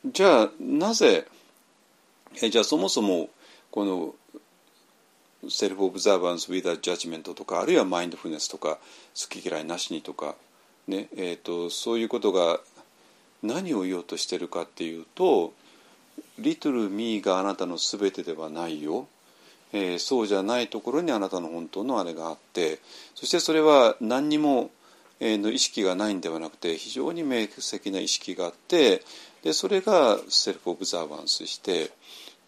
じゃあなぜえじゃあそもそもこのセルフ・オブザーバンス・ウィダー・ジャッジメントとかあるいはマインドフルネスとか好き嫌いなしにとか、ねえーとそういうことが何を言おうとしてるかっていうと「リトル・ミーがあなたの全てではないよ」えー、そうじゃないところにあなたの本当のあれがあってそしてそれは何にも、えー、の意識がないんではなくて非常に明晰な意識があってでそれがセルフ・オブザーバンスして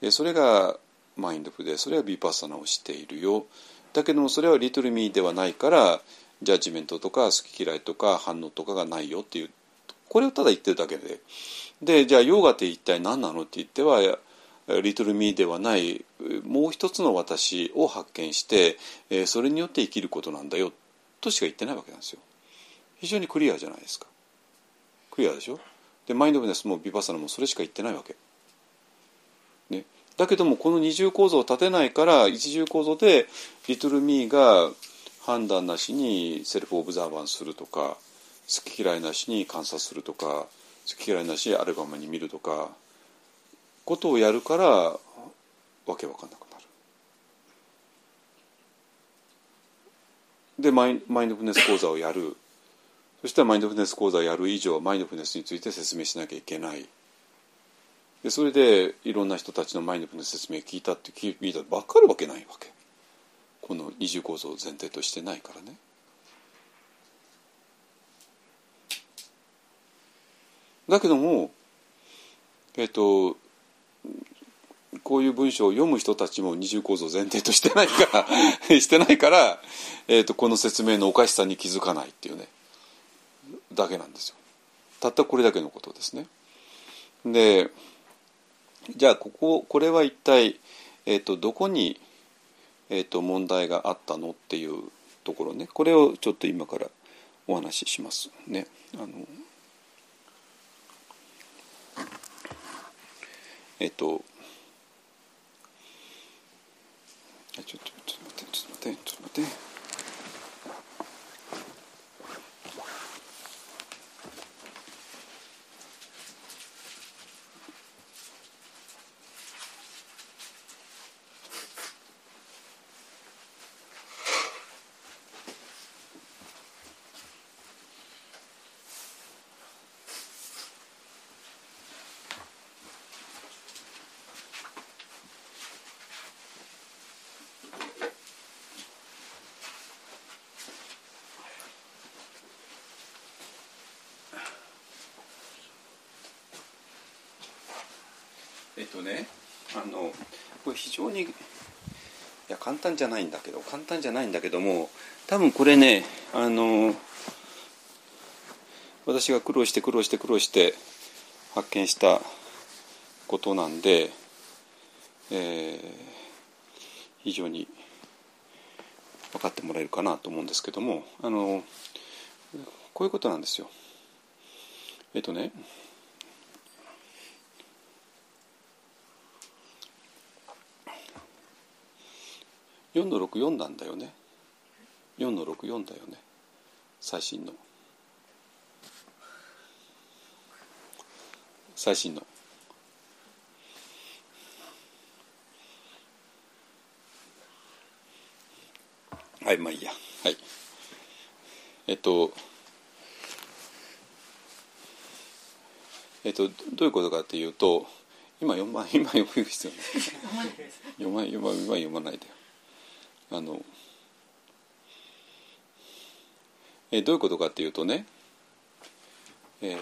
でそれがマインドフでそれはビパッサナをしているよ。だけどもそれはリトル・ミーではないからジャッジメントとか好き嫌いとか反応とかがないよっていうこれをただ言ってるだけで。でじゃあヨーガって一体何なのって言ってはリトルミーではないもう一つの私を発見してそれによって生きることなんだよとしか言ってないわけなんですよ。非常にクリアじゃないですか。クリアでしょ？でマインドフルネスもビパッサナもそれしか言ってないわけ、ね、だけどもこの二重構造を立てないから一重構造でリトルミーが判断なしにセルフオブザーバンするとか好き嫌いなしに観察するとか好き嫌いなしアルバムに見るとかことをやるからわけわかんなくなる。でマイマインドフルネス講座をやる。そしたらマインドフルネス講座やる以上マインドフルネスについて説明しなきゃいけない。でそれでいろんな人たちのマインドフルネス説明聞いたって聞いたら分かるわけないわけ。この二重構造を前提としてないからね。だけどもえっ、とこういう文章を読む人たちも二重構造前提としてないから してないから、えーと、この説明のおかしさに気づかないっていうね。だけなんですよ。たったこれだけのことですね。でじゃあこここれは一体、えーと、どこに、えーと問題があったのっていうところねこれをちょっと今からお話ししますね。あのえっとちょっとちょっと待ってちょっと待ってちょっと待ってえっとねあのこれ非常にいや簡単じゃないんだけど簡単じゃないんだけども多分これねあの私が苦労して苦労して苦労して発見したことなんで、えー、非常に分かってもらえるかなと思うんですけどもあのこういうことなんですよ。えっとね4の64なんだよね。4の64だよね。最新の。最新の。はいまあいいや。はい。えっとえっとどういうことかっていうと今読ま今読む必要ない読ま読ま今読まないでよ あのえどういうことかっていうとね、えー、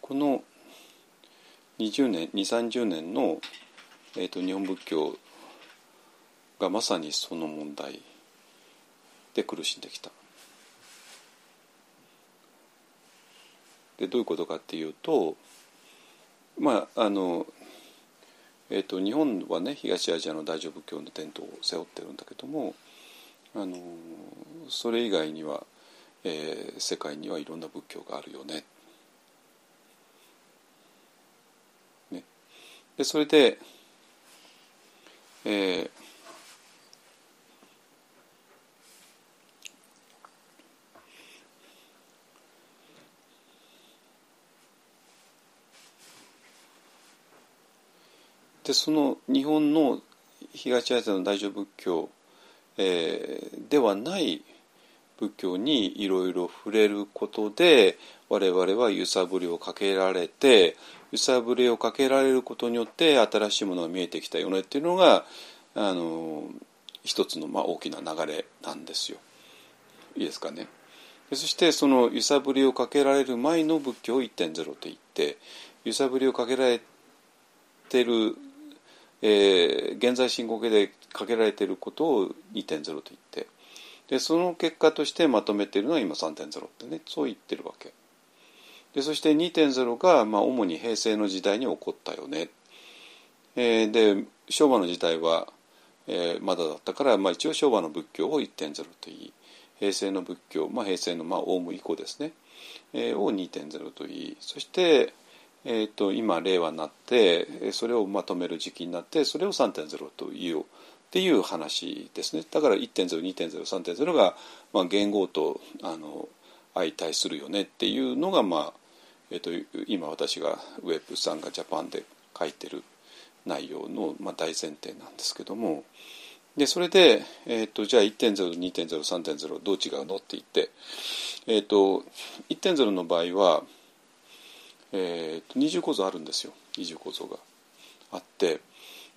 この20年2 3 0年の、えーと、日本仏教がまさにその問題で苦しんできた。でどういうことかっていうとまああのえーと、日本はね東アジアの大乗仏教の伝統を背負ってるんだけどもあのそれ以外には、えー、世界にはいろんな仏教があるよね。ねでそれで、えー、でその日本の東アジアの大乗仏教、えー、ではない仏教にいろいろ触れることで我々は揺さぶりをかけられて揺さぶりをかけられることによって新しいものが見えてきたよねっていうのがあの一つのまあ大きな流れなんですよ。いいですかね。そしてその揺さぶりをかけられる前の仏教1.0って言って揺さぶりをかけられてるえー、現在進行形でかけられていることを2.0と言って。でその結果としてまとめているのは今3.0ってねそう言ってるわけ。でそして2.0が、まあ、主に平成の時代に起こったよね。えー、で昭和の時代は、えー、まだだったから、まあ、一応昭和の仏教を1.0と言い平成の仏教、まあ、平成の、まあ、オウム以降ですね、えー、を2.0と言いそして、えーと、今令和になってそれをまとめる時期になってそれを3.0と言おうっていう話ですね。だから1.02.03.0が、まあ、言語とあの相対するよねっていうのが、まあえーと、今私がウェブさんがジャパンで書いてる内容の、まあ、大前提なんですけども。でそれで、えーと、じゃあ1.02.03.0どう違うのって言って、えーと、1.0の場合は、えーと、二重構造あるんですよ。二重構造があって。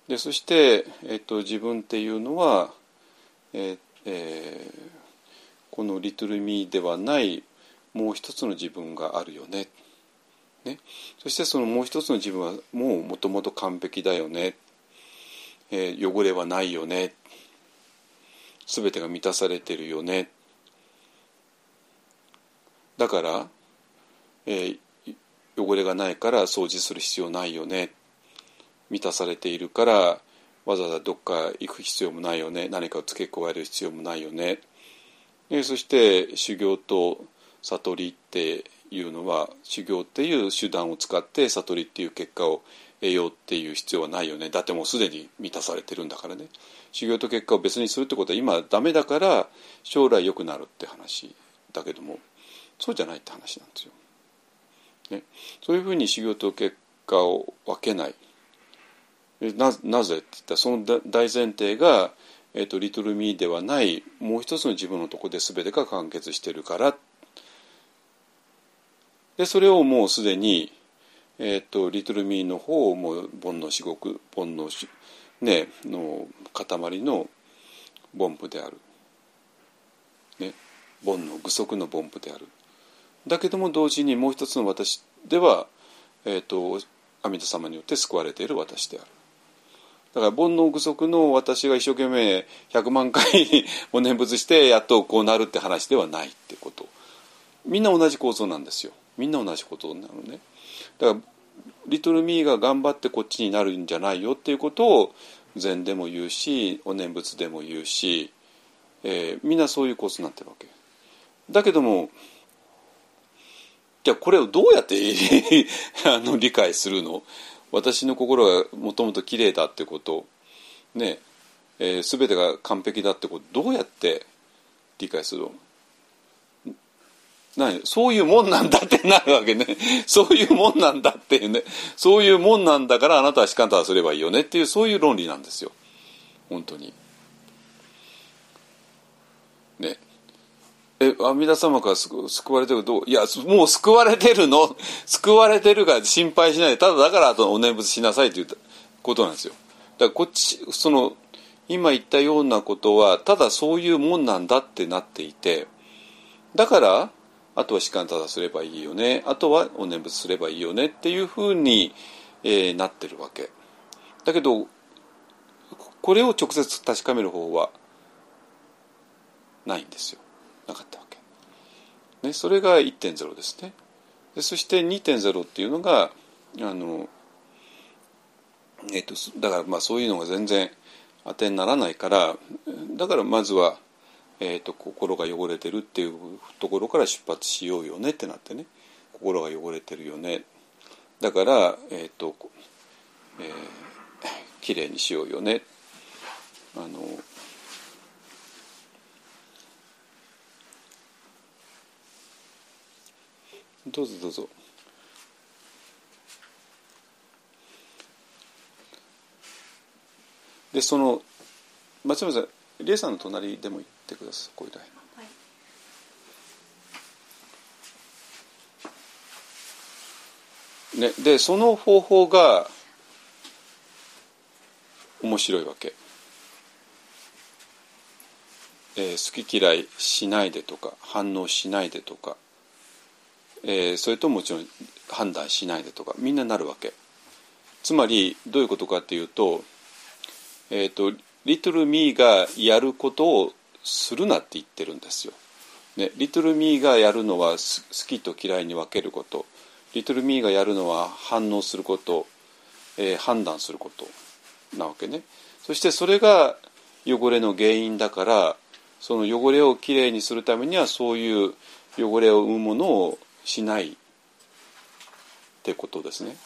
でそして、えー、と自分っていうのは、えーえー、この「リトル・ミー」ではないもう一つの自分があるよね。ね。そしてそのもう一つの自分はもうもともと完璧だよね、えー、汚れはないよね。全てが満たされてるよね。だから、えー、汚れがないから掃除する必要ないよね。満たされているからわざわざどっか行く必要もないよね。何かを付け加える必要もないよね、え、そして修行と悟りっていうのは修行っていう手段を使って悟りっていう結果を得ようっていう必要はないよね。だってもうすでに満たされてるんだからね。修行と結果を別にするってことは今ダメだから将来良くなるって話だけどもそうじゃないって話なんですよ。ね、そういうふうに修行と結果を分けない。ななぜって言ったらその大前提が、えーと、リトルミーではないもう一つの自分のとこで全てが完結してるから。でそれをもうすでに、えーと、リトルミーの方をもう煩悩至極煩悩ね、の塊の凡夫である、ね、煩悩具足の凡夫である。だけども同時にもう一つの私では、えーと、阿弥陀様によって救われている私である。だから煩悩具足の私が一生懸命100万回 お念仏してやっとこうなるって話ではないってこと。みんな同じ構造なんですよ。みんな同じことなのね。だからリトルミーが頑張ってこっちになるんじゃないよっていうことを禅でも言うしお念仏でも言うし、えー、みんなそういうコースになってるわけ。だけどもじゃあこれをどうやって あの理解するの？私の心がもともと綺麗だってこと。ね。えー、全てが完璧だってこと。どうやって理解するの？何？そういうもんなんだってなるわけね。そういうもんなんだっていうね。そういうもんなんだからあなたは仕方すればいいよね。っていうそういう論理なんですよ。本当に。ね。え阿弥陀様から救われてるどういやもう救われてるの？救われてるから心配しないでただだからあとお念仏しなさいということなんですよ。だからこっちその今言ったようなことはただそういうもんなんだってなっていてだからあとは士官ただすればいいよねあとはお念仏すればいいよねっていうふうに、えー、なってるわけ。だけどこれを直接確かめる方はないんですよ。なかったわけ、ね、それが1.0ですね。でそして2.0っていうのがあのえっ、とだからまあそういうのが全然当てにならないからだからまずはえーと、心が汚れてるっていうところから出発しようよねってなってね。心が汚れてるよね。だから、えーとえー、きれいにしようよね。あのどうぞどうぞ。でその松山さんリエさんの隣でも行ってくださいこういう台、はい、ね、でその方法が面白いわけ、えー、好き嫌いしないでとか反応しないでとか、えー、それともちろん判断しないでとかみんななるわけ。つまりどういうことかっていうと,、えーとリトルミーがやることをするなって言ってるんですよ。ね、リトルミーがやるのは好きと嫌いに分けること。リトルミーがやるのは反応すること、えー判断すること。なわけね。そしてそれが汚れの原因だからその汚れをきれいにするためにはそういう汚れを生むものをしないってことですね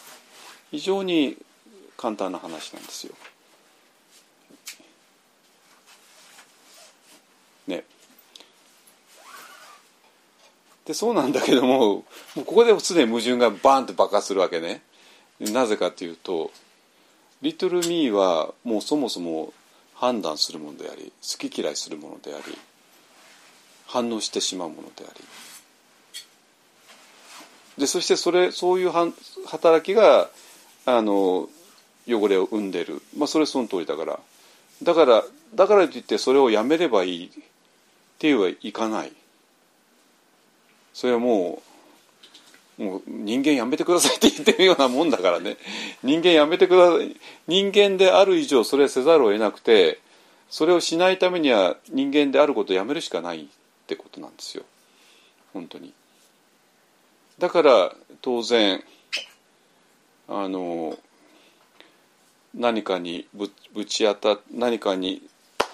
非常に簡単な話なんですよ。ね。でそうなんだけどももうここですでに矛盾がバーンと爆発するわけね。なぜかというとリトルミーはもうそもそも判断するものであり好き嫌いするものであり反応してしまうものでありでそしてそれそういうはん働きがあの汚れを生んでる、まあ、それその通りだから。だからだからといってそれをやめればいい。っていうはいかない。それはもうもう人間やめてください。って言ってるようなもんだからね。人間やめてください。人間である以上それせざるを得なくてそれをしないためには人間であることをやめるしかないってことなんですよ。本当に。だから当然あの何かにぶぶち当た何かに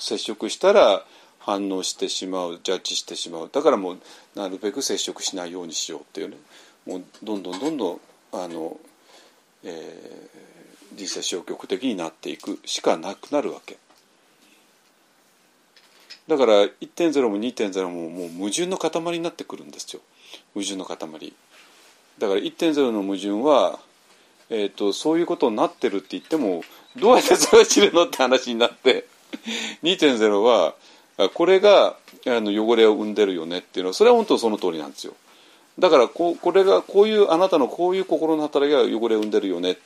接触したら反応してしまうジャッジしてしまう。だからもうなるべく接触しないようにしようっていうね。もうどんどんどんどんあの、えー、実際消極的になっていくしかなくなるわけ。だから1.0も2.0ももう矛盾の塊になってくるんですよ。矛盾の塊。だから1.0の矛盾は、えーと、そういうことになってるって言ってもどうやってそれを知るのって話になって 2.0はこれがあの汚れを生んでるよねっていうのはそれは本当その通りなんですよ。だからここれがこういうあなたのこういう心の働きが汚れを生んでるよね。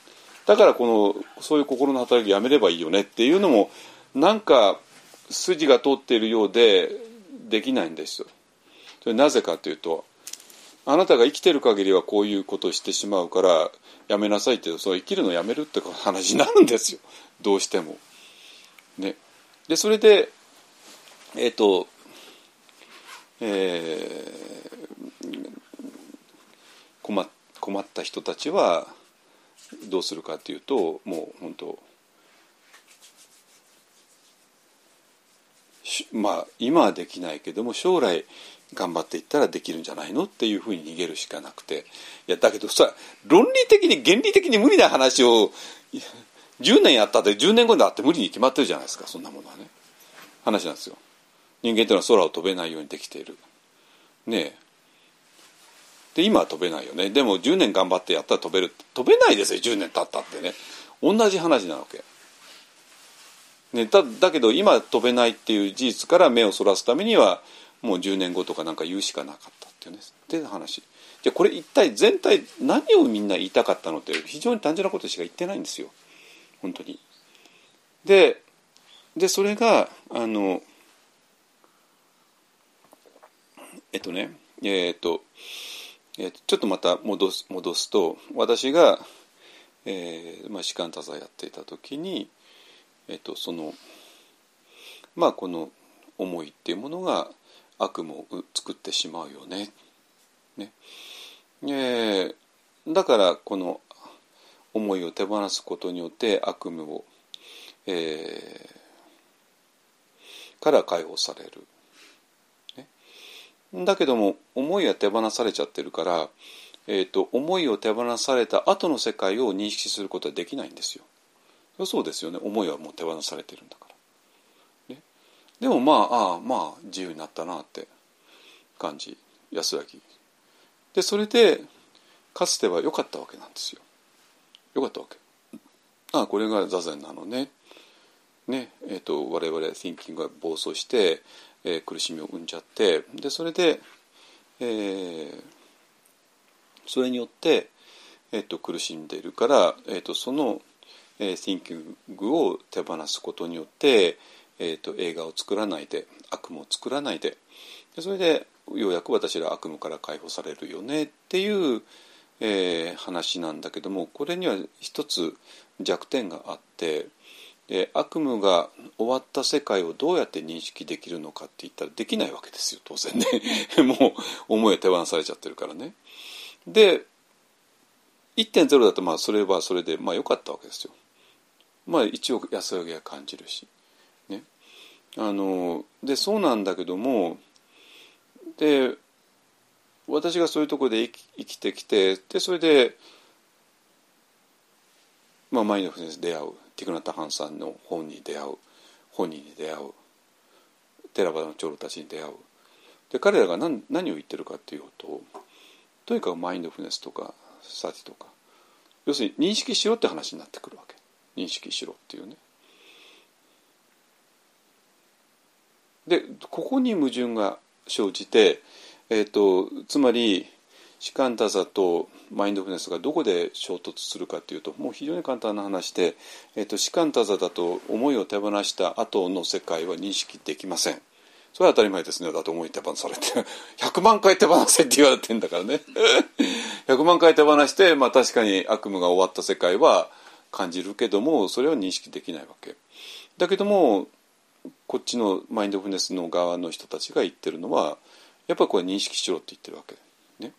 だからこのそういう心の働きやめればいいよねっていうのもなんか筋が通っているようでできないんですよ。それなぜかというとあなたが生きてる限りはこういうことをしてしまうからやめなさいってそう生きるのやめるって話になるんですよ どうしても。ね、でそれでえっ、とえー、困困った人たちはどうするかというともう本当まあ今はできないけども将来頑張っていったらできるんじゃないのっていうふうに逃げるしかなくて。いやだけどさ論理的に原理的に無理な話を10年やったって10年後になって無理に決まってるじゃないですかそんなものはね。話なんですよ。人間というのは空を飛べないようにできている。ねえ。で今は飛べないよね。でも10年頑張ってやったら飛べる。飛べないですよ10年経ったってね。同じ話なわけ。ね、だだけど今飛べないっていう事実から目をそらすためにはもう10年後とかなんか言うしかなかったっていうねって話じゃこれ一体全体何をみんな言いたかったのって非常に単純なことしか言ってないんですよ本当にででそれがあのえっとねえっと、えっと、ちょっとまた戻す戻すと私が、えーまあ、士官多座やっていた時にえっと、そのまあこの思いっていうものが悪夢を作ってしまうよね。ねえー、だからこの思いを手放すことによって悪夢を、えー、から解放される。ね、だけども思いは手放されちゃってるから、えーと思いを手放された後の世界を認識することはできないんですよ。そうですよね思いはもう手放されてるんだから、でもまあああまあ自由になったなって感じ安らぎ。でそれでかつては良かったわけなんですよ。良かったわけ。ああこれが座禅なのね。ねえーと、我々 thinking が暴走して、えー、苦しみを生んじゃってでそれで、えー、それによって、えーと、苦しんでいるから、えーとそのえー、Thinking を手放すことによって、えーと、映画を作らないで悪夢を作らないででそれでようやく私ら悪夢から解放されるよねっていう、えー、話なんだけどもこれには一つ弱点があってで悪夢が終わった世界をどうやって認識できるのかって言ったらできないわけですよ当然ね もう思い手放されちゃってるからね。で1.0だとまあそれはそれでまあ良かったわけですよ。まあ一応安らぎは感じるし。あのでそうなんだけどもで私がそういうところで生き生きてきてでそれで、まあ、マインドフルネス出会う。ティクナタ・ハンさんの本に出会う。本人に出会う。テラバダの長老たちに出会う。で彼らが何何を言ってるかっていうととにかくマインドフルネスとかサティとか要するに認識しろって話になってくるわけ。認識しろっていうね。でここに矛盾が生じて、えーと、つまりシカンタザとマインドフルネスがどこで衝突するかというともう非常に簡単な話で、えーと、シカンタザだと思いを手放した後の世界は認識できません。それは当たり前ですね。だと思い手放されて 100万回手放せって言われてんだからね。100万回手放して、まあ、確かに悪夢が終わった世界は感じるけどもそれは認識できないわけ。だけどもこっちのマインドフルネスの側の人たちが言ってるのはやっぱりこれ認識しろって言ってるわけ。ね。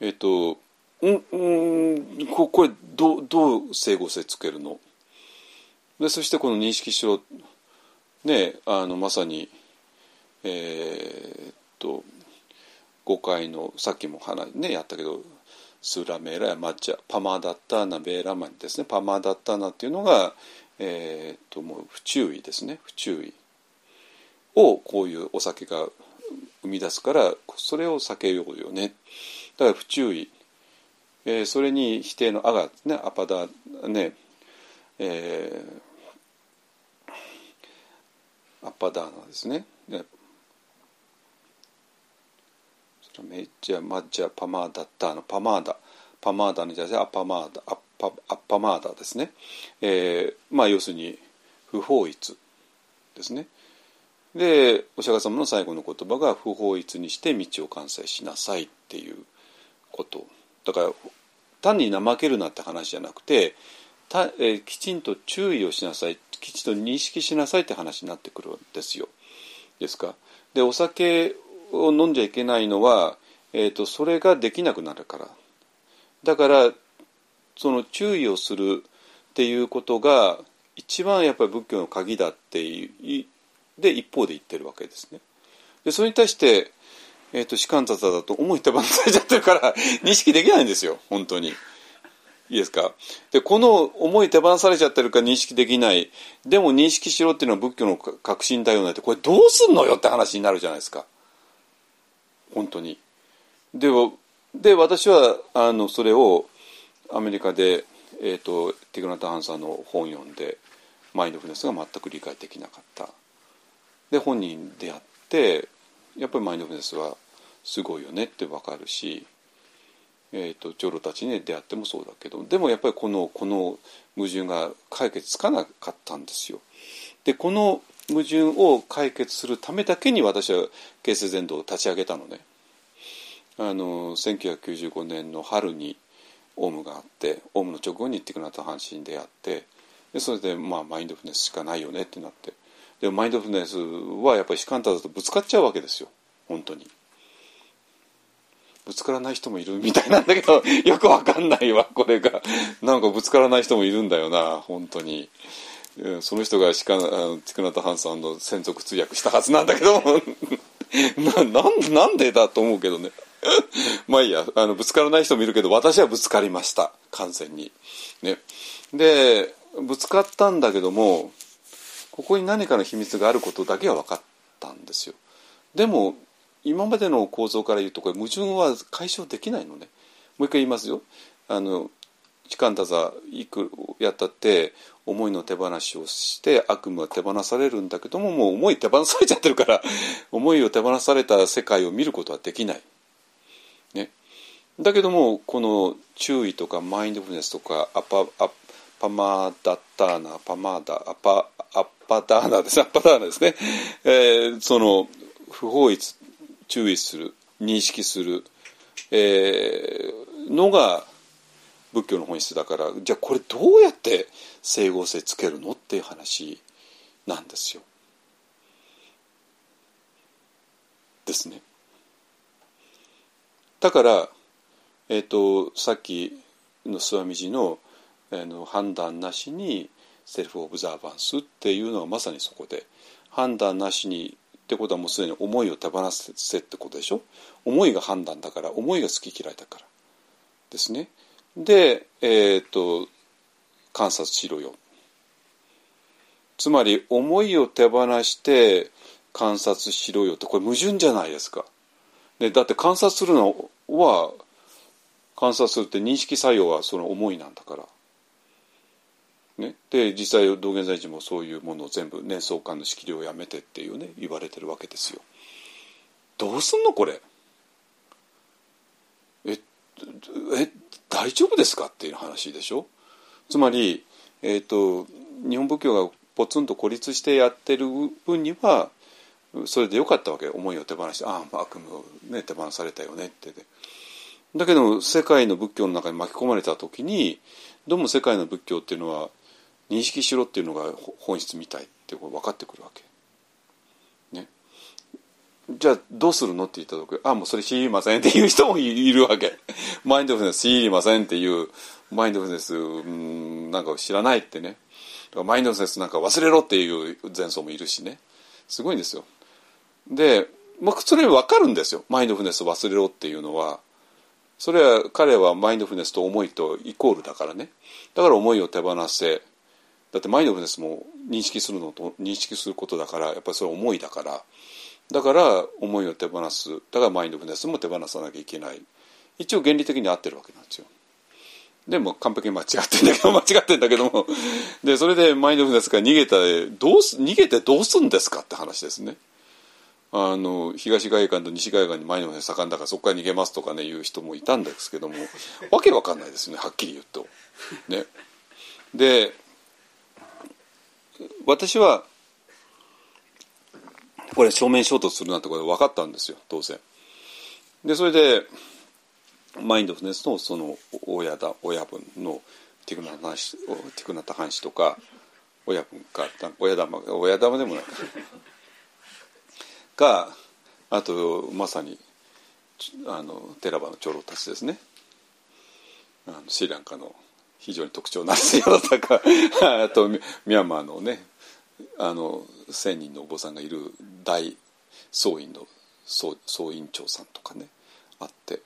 えっ、ー、とうんうんここれどどう整合性つけるの？でそしてこの認識しろねあのまさにえー、っと5回のさっきも話ねやったけどスーラメーラやマッチャパマダッターナベーラマンですね。パマダッターナっていうのが、えー、っともう不注意ですね。不注意をこういうお酒が生み出すからそれを避けようよね。だから不注意、えー、それに否定の「あ」がねアパダねえー、アパダーナですね。めっちゃマッチャパマーダッターのパマーダ。パマーダに対してアパマーダ。アパアッパマーダですね、えー、まあ要するに不法一ですねでお釈迦様の最後の言葉が不法一にして道を完成しなさいっていうことだから単に怠けるなって話じゃなくてた、えー、きちんと注意をしなさいきちんと認識しなさいって話になってくるんですよ。ですか？でお酒を飲んじゃいけないのは、えーと、それができなくなるからだからその注意をするっていうことが一番やっぱり仏教の鍵だっていうで一方で言ってるわけですね。でそれに対してえーと、士官雑だと思い手放されちゃってるから 認識できないんですよ本当に。いいですか？でこの思い手放されちゃってるから認識できないでも認識しろっていうのは仏教の核心だよねってこれどうすんのよって話になるじゃないですか。本当に。でで私はあのそれをアメリカで、えーと、ティグナタ・ハンさんの本読んでマインドフルネスが全く理解できなかった。で本人出会ってやっぱりマインドフルネスはすごいよねって分かるし、えーと、長老たちに出会ってもそうだけどでもやっぱりこのこの矛盾が解決つかなかったんですよ。でこの矛盾を解決するためだけに私は形成全道を立ち上げたのね。あの1995年の春にオウムがあってオウムの直後にティクナと阪神でやってでそれで、まあ、マインドフネスしかないよねってなって。でもマインドフネスはやっぱりシカンタだとぶつかっちゃうわけですよ。本当に。ぶつからない人もいるみたいなんだけど よくわかんないわこれが。なんかぶつからない人もいるんだよな本当に。その人がシカティクナタ・ハンさんの専属通訳したはずなんだけど なななんでだと思うけどね。まあいいやあのぶつからない人もいるけど私はぶつかりました完全に。ね、でぶつかったんだけどもここに何かの秘密があることだけは分かったんですよ。でも今までの構造から言うとこれ矛盾は解消できないのね。もう一回言いますよ。あの時間だいくやったって思いの手放しをして悪夢は手放されるんだけどももう思い手放されちゃってるから思いを手放された世界を見ることはできない。ね、だけどもこの注意とかマインドフルネスとかアパアパマダッターナパマーダアパアッパダーナですアパダーナですね、えー、その不法一注意する認識する、えー、のが仏教の本質だからじゃあこれどうやって整合性つけるのっていう話なんですよ。ですね。だから、えーと、さっきのスワミジのあの判断なしにセルフオブザーバンスっていうのがまさにそこで判断なしにってことはもうすでに思いを手放せってことでしょ？思いが判断だから思いが好き嫌いだから。ですね。でえっ、と観察しろよつまり思いを手放して観察しろよってこれ矛盾じゃないですか。でだって観察するのは観察するって認識作用はその思いなんだから。ね、で実際道元在寺もそういうものを全部年相関の仕切りをやめてっていうね言われてるわけですよ。どうすんのこれ？ええ大丈夫ですかっていう話でしょ？つまり、えーと、日本仏教がポツンと孤立してやってる分にはそれでよかったわけ思いを手放してああ悪夢を、ね、手放されたよねってだけど世界の仏教の中に巻き込まれた時にどうも世界の仏教っていうのは認識しろっていうのが本質みたいって分かってくるわけ。ね、じゃあどうするのって言った時ああもうそれ知りませんっていう人もいるわけ。マインドフルネス知りませんっていうマインドフルネスうんなんか知らないってね。マインドフルネスなんか忘れろっていう前奏もいるしね。すごいんですよ。で、まあ、それ分かるんですよ。マインドフネス忘れろっていうのは。それは彼はマインドフネスと思いとイコールだからね。だから思いを手放せ。だってマインドフネスも認識するのと認識することだからやっぱりそれは思いだから。だから思いを手放す。だからマインドフネスも手放さなきゃいけない。一応原理的に合ってるわけなんですよ。でも完璧に間違ってんだけど 間違ってんだけども。でそれでマインドフネスから逃げたどうす逃げてどうすんですかって話ですね。あの東外岸と西外岸に前の方盛んだからそこから逃げますとかね言う人もいたんですけども わけわかんないですねはっきり言うと。ね、で私はこれ正面衝突するなんてこと分かったんですよ当然。でそれでマインドフルネスのその親だ親分のティクナタ話ティクナタ藩士とか親分か親玉親玉でもないかあとまさにあの寺場の長老たちですね。あのスリランカの非常に特徴のある世の中あとミャンマーのねあの1,000人のお坊さんがいる大総院の総総院長さんとかねあって。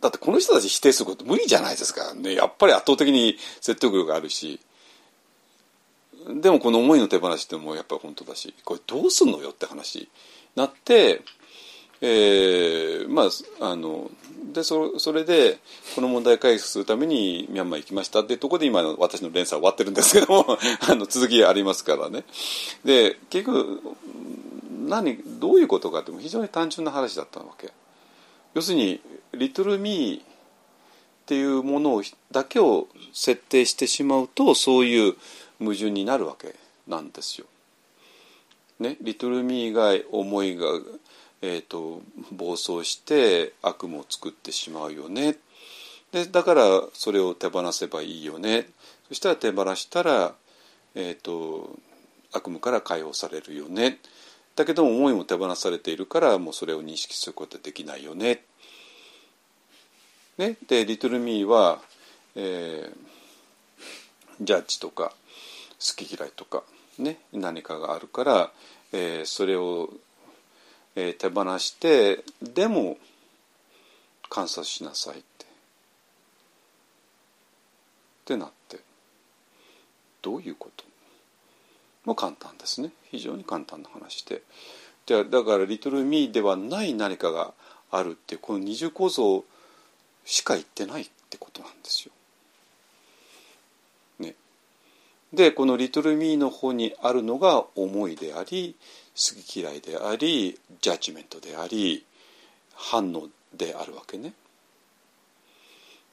だってこの人たち否定すること無理じゃないですか。ねやっぱり圧倒的に説得力があるしでもこの思いの手放しってもうやっぱり本当だしこれどうすんのよって話になって、えー、まああのでそそれでこの問題解決するためにミャンマー行きましたっていうところで今の私の連載終わってるんですけども あの続きありますからね。で結局何どういうことかって非常に単純な話だったわけ。要するに「リトル・ミー」っていうものをだけを設定してしまうとそういう矛盾になるわけなんですよ。ね、リトルミーが思いが、えーと、暴走して悪夢を作ってしまうよねでだからそれを手放せばいいよねそしたら手放したら、えーと、悪夢から解放されるよねだけども思いも手放されているからもうそれを認識することはできないよね。ねでリトルミーは、えー、ジャッジとかき嫌いとか、ね、何かがあるから、えー、それを、えー、手放してでも観察しなさいって。ってなってどういうこと？も簡単ですね非常に簡単な話ででだから「リトル・ミー」ではない何かがあるっていうこの二重構造しか言ってないってことなんですよ。でこの「リトル・ミー」の方にあるのが思いであり好き嫌いでありジャッジメントであり反応であるわけね。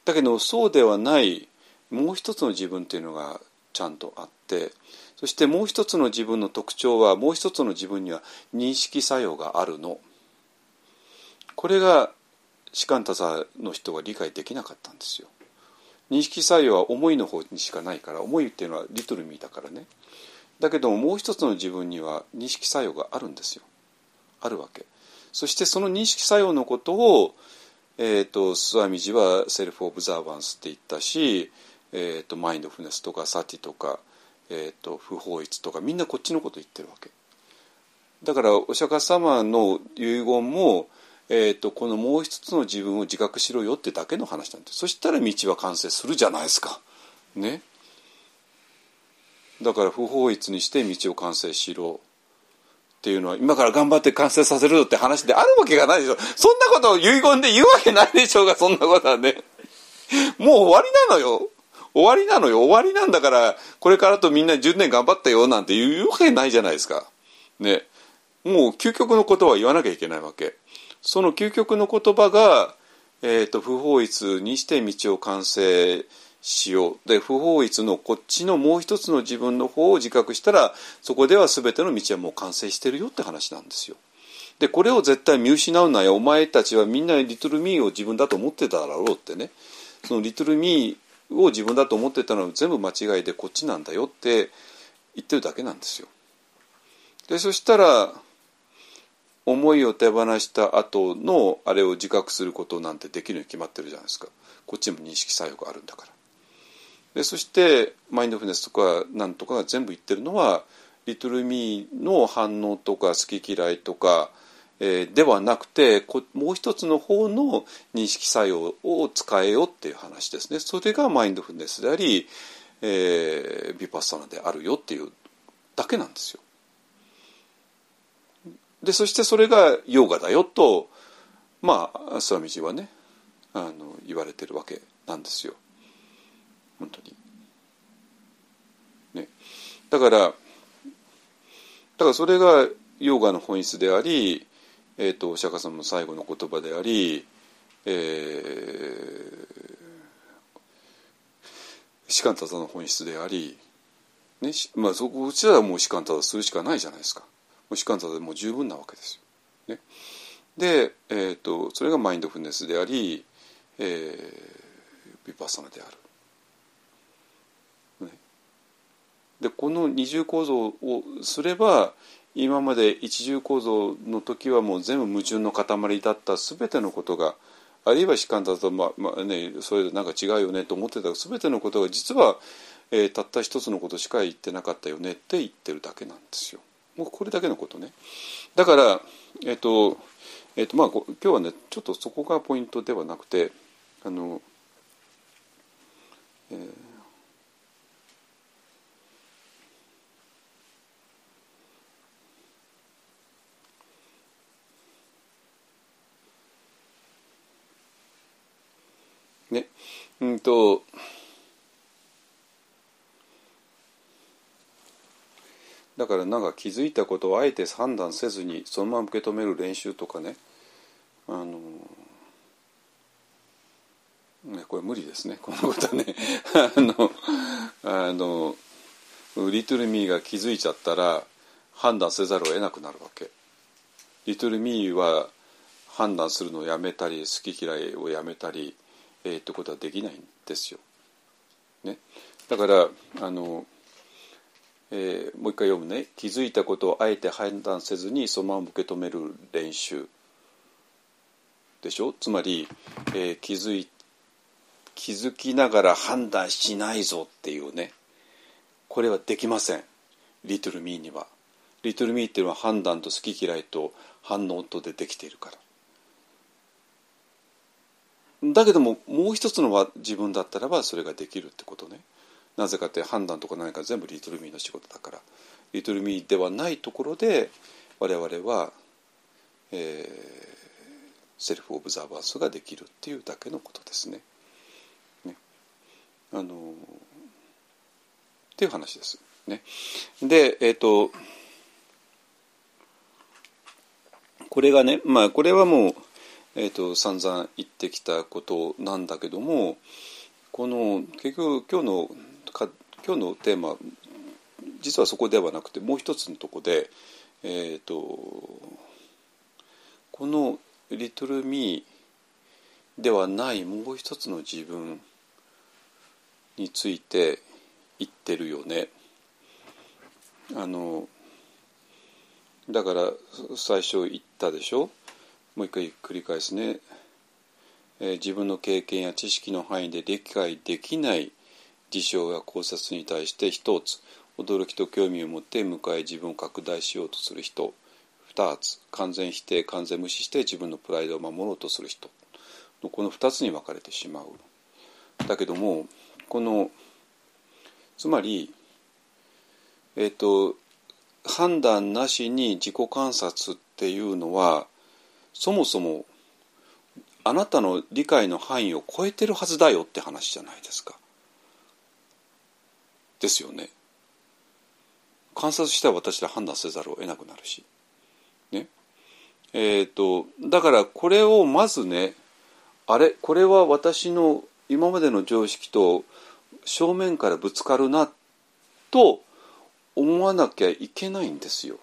だけどそうではないもう一つの自分っていうのがちゃんとあってそしてもう一つの自分の特徴はもう一つの自分には認識作用があるの。これが士官多座の人は理解できなかったんですよ。認識作用は思いの方にしかないから思いっていうのはリトルミーだからね。だけどももう一つの自分には認識作用があるんですよ。あるわけ。そしてその認識作用のことをえー、とスワミジはセルフ・オブザーバンスって言ったし、えー、とマインドフネスとかサティとか、えー、と不法律とかみんなこっちのこと言ってるわけ。だからお釈迦様の遺言も、えー、とこのもう一つの自分を自覚しろよってだけの話なんでそしたら道は完成するじゃないですか。ね。だから不法律にして道を完成しろっていうのは今から頑張って完成させるって話であるわけがないでしょ。そんなことを遺言で言うわけないでしょうがそんなことはね。もう終わりなのよ。終わりなのよ。終わりなんだからこれからとみんな10年頑張ったよなんて言うわけないじゃないですか。ね。もう究極の言葉は言わなきゃいけないわけ。その究極の言葉が、えーと、不法律にして道を完成しようで不法律のこっちのもう一つの自分の方を自覚したらそこでは全ての道はもう完成してるよって話なんですよ。でこれを絶対見失うなよお前たちはみんなリトルミーを自分だと思ってただろうってねそのリトルミーを自分だと思ってたのは全部間違いでこっちなんだよって言ってるだけなんですよ。でそしたら思いを手放した後のあれを自覚することなんてできるに決まってるじゃないですかこっちにも認識作用があるんだから。でそしてマインドフルネスとかなんとかが全部言ってるのはリトルミーの反応とか好き嫌いとか、えー、ではなくてもう一つの方の認識作用を使えよっていう話ですねそれがマインドフルネスであり、えー、ビパッサナであるよっていうだけなんですよ。でそしてそれがヨガだよとまあスワミジはねあの言われてるわけなんですよ。本当に。ね、だからだからそれがヨガの本質であり、えーと、お釈迦様の最後の言葉であり、えー、士官多座の本質であり、ねまあ、そこうちらはもう士官多座するしかないじゃないですか。もう士官多座でも十分なわけですよ。ね、で、えーと、それがマインドフルネスであり、えー、ビパサナである。でこの二重構造をすれば今まで一重構造の時はもう全部矛盾の塊だった全てのことがあるいは主観だと、まあまあね、それなんか違うよねと思ってた全てのことが実は、えー、たった一つのことしか言ってなかったよねって言ってるだけなんですよ。もうこれだけのことね。だから、えっ、とえーとまあ、今日はねちょっとそこがポイントではなくてあの、えーねうんとだからなんか気づいたことをあえて判断せずにそのまま受け止める練習とかね。あのねこれ無理ですね。このことはね。あのあのリトルミーが気づいちゃったら判断せざるを得なくなるわけ。リトルミーは判断するのをやめたり好き嫌いをやめたりえー、ってことはできないんですよ。ね、だからあの、えー、もう一回読むね。気づいたことをあえて判断せずにそのまま受け止める練習。でしょ？つまり、えー、気づい気づきながら判断しないぞっていうね。これはできません。リトルミーには。リトルミーっていうのは判断と好き嫌いと反応とでできているから。だけどももう一つのは自分だったらばそれができるってことね。なぜかって判断とか何か全部リトルミーの仕事だからリトルミーではないところで我々は、えー、セルフ・オブザーバンスができるっていうだけのことですね。ねあのっていう話です。ね、でえっ、ー、とこれがねまあこれはもうえーと、散々言ってきたことなんだけどもこの結局今日のか今日のテーマ実はそこではなくてもう一つのとこで、えーと、この「リトル・ミー」ではないもう一つの自分について言ってるよね。あのだから最初言ったでしょ？もう一回繰り返すね。えー自分の経験や知識の範囲で理解できない事象や考察に対して一つ驚きと興味を持って迎え自分を拡大しようとする人二つ完全否定完全無視して自分のプライドを守ろうとする人のこの二つに分かれてしまう。だけどもこのつまりえっ、と判断なしに自己観察っていうのはそもそもあなたの理解の範囲を超えてるはずだよって話じゃないですか。ですよね。観察したら私ら判断せざるを得なくなるし。ね。えっ、とだからこれをまずねあれこれは私の今までの常識と正面からぶつかるなと思わなきゃいけないんですよ。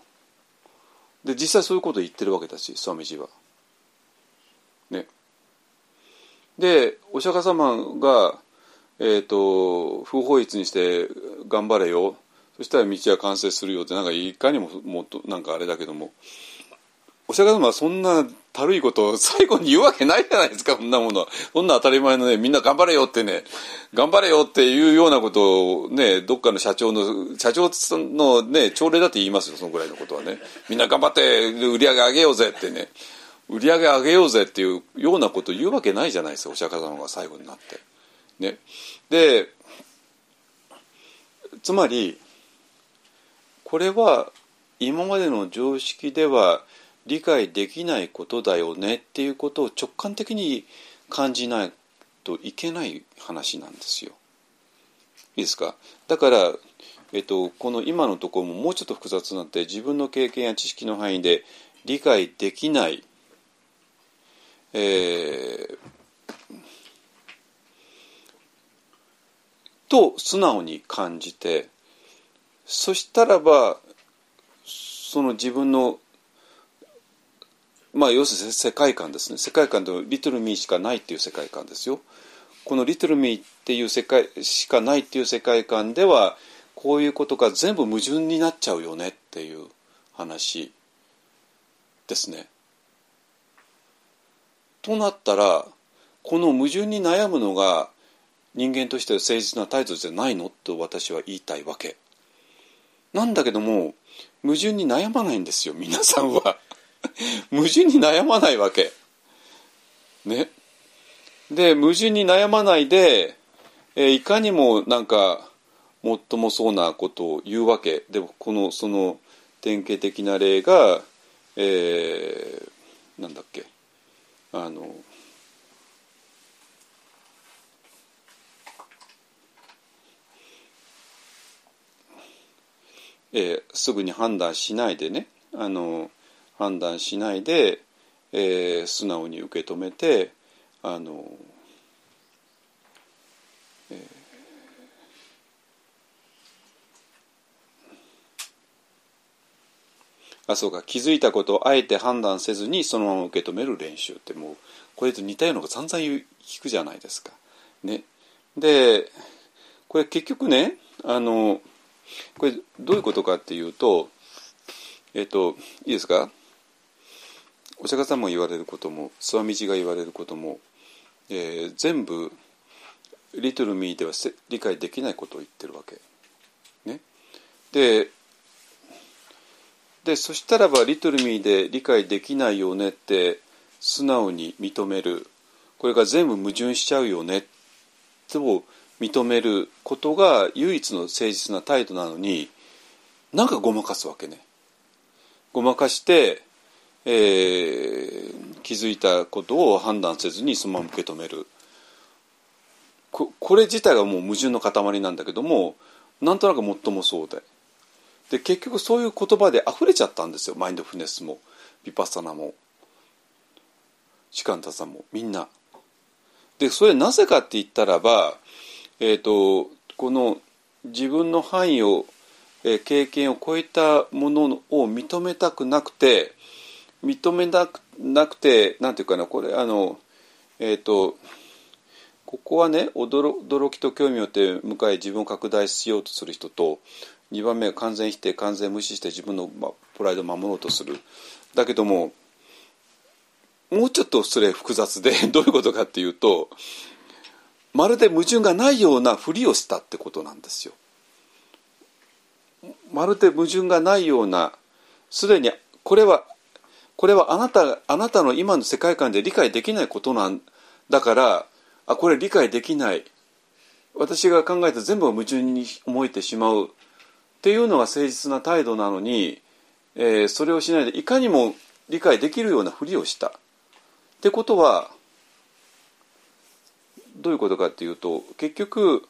で実際そういうことを言ってるわけだしスワミジは。ね。でお釈迦様が、えー、と不法律にして頑張れよ。そしたら道は完成するよってなんかいかにももっとなんかあれだけども。お釈迦様はそんなたるいことを最後に言うわけないじゃないですかそんなものは。そんな当たり前のねみんな頑張れよってね。頑張れよっていうようなことをねどっかの社長の社長のね朝礼だって言いますよそのぐらいのことはね。みんな頑張って売り上げ上げようぜってね。売り上げ上げようぜっていうようなことを言うわけないじゃないですかお釈迦様が最後になって。ね、でつまりこれは今までの常識では理解できないことだよねっていうことを直感的に感じないといけない話なんですよ。いいですか？だから、えっと、この今のところももうちょっと複雑になって自分の経験や知識の範囲で理解できない、えーと素直に感じてそしたらばその自分のまあ要するに世界観ですね世界観でリトルミーしかないっていう世界観ですよこのリトルミーっていう世界しかないっていう世界観ではこういうことが全部矛盾になっちゃうよねっていう話ですね。となったらこの矛盾に悩むのが人間として誠実な態度じゃないのと私は言いたいわけ。なんだけども矛盾に悩まないんですよ皆さんは。矛盾に悩まないわけ。ね。で矛盾に悩まないで、えーいかにもなんかもっともそうなことを言うわけでもこのその典型的な例が、えーなんだっけあのえーすぐに判断しないでねあの判断しないで、えー素直に受け止めてあの、えーあそうか気づいたことをあえて判断せずにそのまま受け止める練習ってもうこれと似たようなのが散々聞くじゃないですか。ね、でこれ結局ねあのこれどういうことかっていうとえっといいですか？お釈迦様も言われることも諏訪道が言われることも、えー全部リトルミーでは理解できないことを言ってるわけ。ね、ででそしたらばリトルミーで理解できないよねって素直に認める。これが全部矛盾しちゃうよね。と認めることが唯一の誠実な態度なのになんかごまかすわけね。ごまかして、えー気づいたことを判断せずにそのまま受け止めるここれ自体がもう矛盾の塊なんだけどもなんとなく最もそうでで結局そういう言葉で溢れちゃったんですよマインドフネスもビパッサナもシカンタさんもみんな。でそれなぜかって言ったらば、えー、とこの自分の範囲を、えー経験を超えたものを認めたくなくて認めなくなくてなんていうかなこれあのえっ、とここはね驚きと興味をって向かい自分を拡大しようとする人と2番目は完全否定完全無視して自分のまプライドを守ろうとする。だけどももうちょっとそれ複雑でどういうことかっていうとまるで矛盾がないようなふりをしたってことなんですよ。まるで矛盾がないようなすでにこれはこれはあなたあなたの今の世界観で理解できないことなんだからあこれ理解できない私が考えた全部が矛盾に思えてしまうっていうのが誠実な態度なのに、えー、それをしないでいかにも理解できるようなふりをした。ってことはどういうことかっていうと結局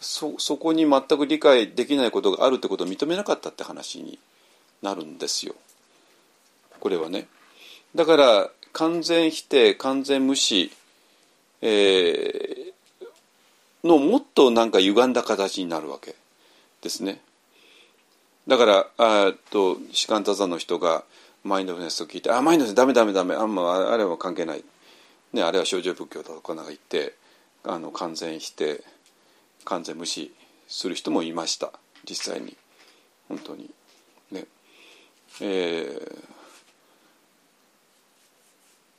そそこに全く理解できないことがあるってことを認めなかったって話になるんですよ。これはね。だから完全否定完全無視、えー、のもっとなんか歪んだ形になるわけですね。だからあと士官多座の人がマインドフルネスを聞いて「あマインドフルネスダメダメダメあんまあれは関係ない」ね、あれは少女仏教だとかなんか言ってあの完全否定完全無視する人もいました。実際に。本当に。ね。え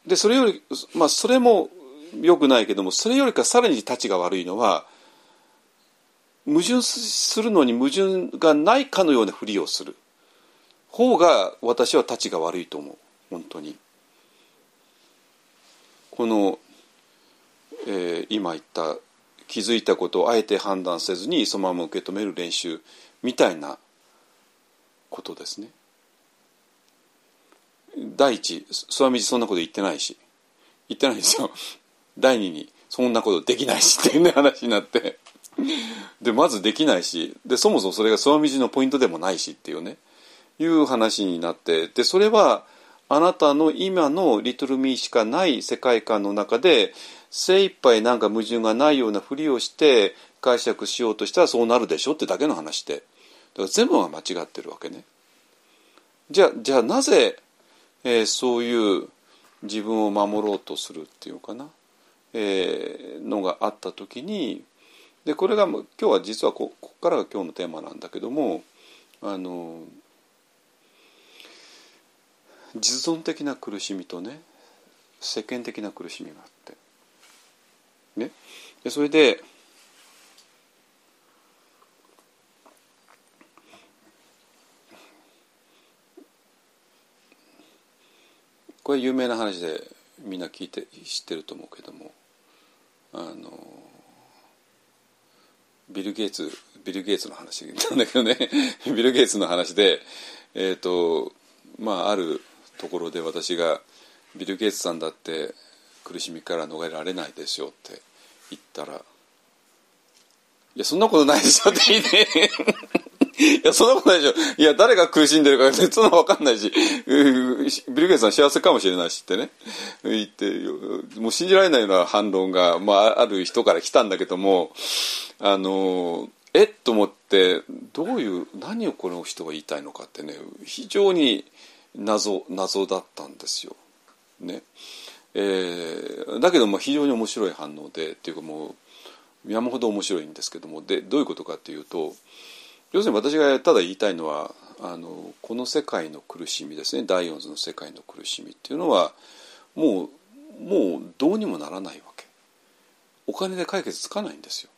ー、でそれよりまあそれもよくないけどもそれよりかさらに立ちが悪いのは矛盾するのに矛盾がないかのようなふりをする。方が私は立ちが悪いと思う。本当に。この、えー、今言った気づいたことをあえて判断せずにそのまま受け止める練習みたいなことですね。第一諏訪道そんなこと言ってないし。言ってないんですよ。第二にそんなことできないし。っていうね話になって。でまずできないし。でそもそもそれが諏訪道のポイントでもないしっていうね。いう話になって。でそれはあなたの今のリトルミーしかない世界観の中で精一杯なんか矛盾がないようなふりをして解釈しようとしたらそうなるでしょってだけの話でだから全部が間違ってるわけね。じゃあじゃあなぜ、えー、そういう自分を守ろうとするっていうかな、えー、のがあった時にでこれが今日は実はこここからが今日のテーマなんだけどもあの実存的な苦しみとね世間的な苦しみがあって。ね。でそれでこれ有名な話でみんな聞いて知ってると思うけどもあのビル・ゲイツビル・ゲイツの話なんだけどね。ビル・ゲイツの話でえっ、ー、とまああるところで私がビル・ゲイツさんだって苦しみから逃れられないでしょうって言ったら「いやそんなことないでしょ」って言って。いや、そんなことないでしょ。いや、誰が苦しんでるか、そんなわかんないし、ビル・ゲイツさん幸せかもしれないしってね、言って、もう信じられないような反論が、まあ、ある人から来たんだけども、あの、えっと思って、どういう、何をこの人が言いたいのかってね、非常に、謎謎だったんですよ。ね。えー、だけども非常に面白い反応でっていうかもう山ほど面白いんですけどもでどういうことかっていうと要するに私がただ言いたいのはあのこの世界の苦しみですね。第四図の世界の苦しみっていうのはもうもうどうにもならないわけ。お金で解決つかないんですよ。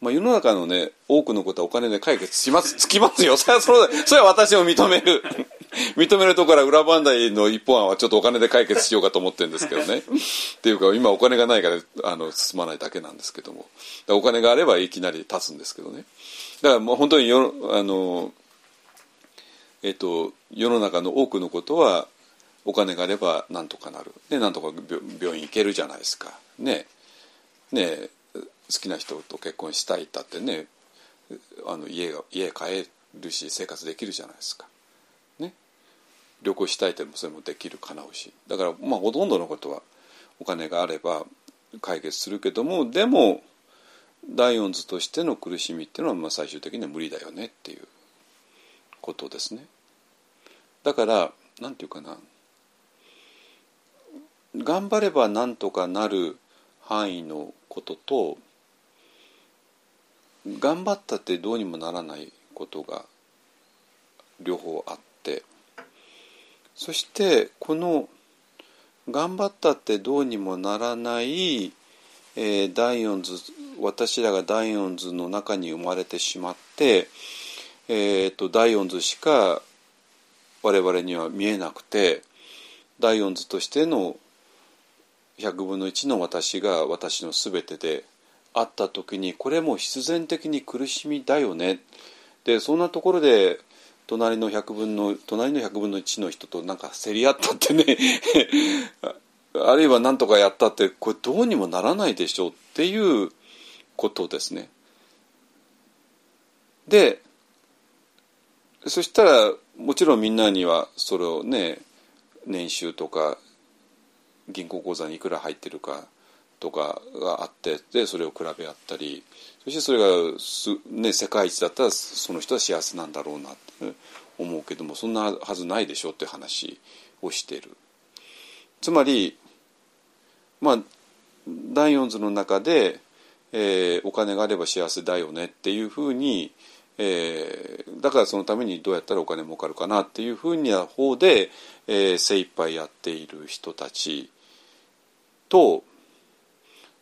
まあ、世の中のね多くのことはお金で解決しますつきますよ。それはそれそれは私も認める。認めるところは裏番台の一本案はちょっとお金で解決しようかと思ってるんですけどね。っていうか今お金がないからあの進まないだけなんですけども。お金があればいきなり立つんですけどね。だからもう本当によあの、えっと、世の中の多くのことはお金があればなんとかなる。でなんとか病院行けるじゃないですか。ね。ね。好きな人と結婚したいったってね。あの家が家帰るし生活できるじゃないですか。旅行したいってもそれもできるかなうしだからまあほとんどのことはお金があれば解決するけどもでも第四図としての苦しみっていうのはまあ最終的には無理だよねっていうことですね。だからなんていうかな頑張ればなんとかなる範囲のことと頑張ったってどうにもならないことが両方あってそしてこの頑張ったってどうにもならない、えーダイオンズ私らがダイオンズの中に生まれてしまって、えー、とダイオンズしか我々には見えなくてダイオンズとしての100分の1の私が私の全てであった時にこれも必然的に苦しみだよね。でそんなところで隣の100分の隣の100分の1の人となんか競り合ったってね あるいは何とかやったってこれどうにもならないでしょうっていうことですね。でそしたらもちろんみんなにはそれをね年収とか銀行口座にいくら入ってるかとかがあってでそれを比べ合ったりそしてそれがす、ね、世界一だったらその人は幸せなんだろうなって 思うけどもそんなはずないでしょって話をしてる。つまりまあダイオンズの中で、えーお金があれば幸せだよねっていうふうに、えーだからそのためにどうやったらお金儲かるかなっていうふうな方で、えー精一杯やっている人たちと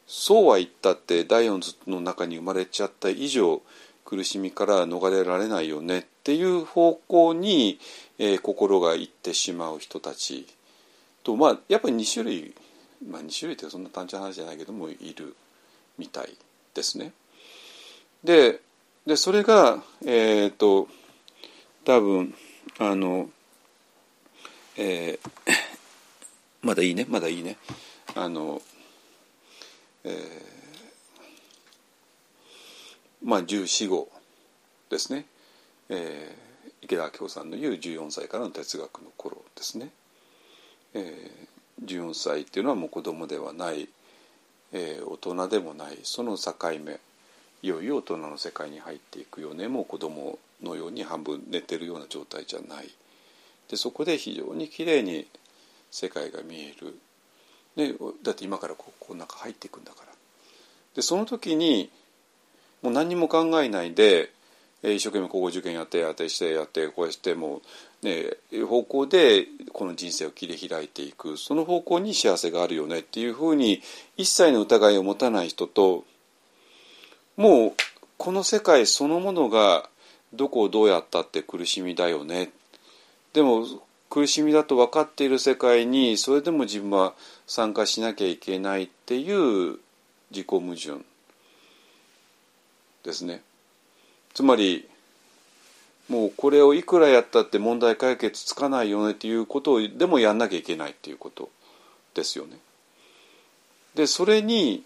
そうは言ったってダイオンズの中に生まれちゃった以上苦しみから逃れられないよねっていう方向に、えー心がいってしまう人たちとまあやっぱり2種類まあ2種類ってそんな単純な話じゃないけどもいるみたいですね。ででそれがえっ、と多分あのえーまだいいねまだいいねあのえーまあ14号ですね、えー池田明子さんの言う14歳からの哲学の頃ですね。えー14歳っていうのはもう子供ではない、えー大人でもないその境目いよいよ大人の世界に入っていくよね。もう子供のように半分寝てるような状態じゃない。でそこで非常にきれいに世界が見える、ね、だって今からここう中入っていくんだから。でその時にもう何も考えないでえ一生懸命高校受験やってやってしてやってこうしてもうね方向でこの人生を切り開いていく。その方向に幸せがあるよねっていうふうに一切の疑いを持たない人ともうこの世界そのものがどこをどうやったって苦しみだよね。でも苦しみだと分かっている世界にそれでも自分は参加しなきゃいけないっていう自己矛盾。ですね。つまりもうこれをいくらやったって問題解決つかないよねっていうことをでもやんなきゃいけないっていうことですよね。でそれに、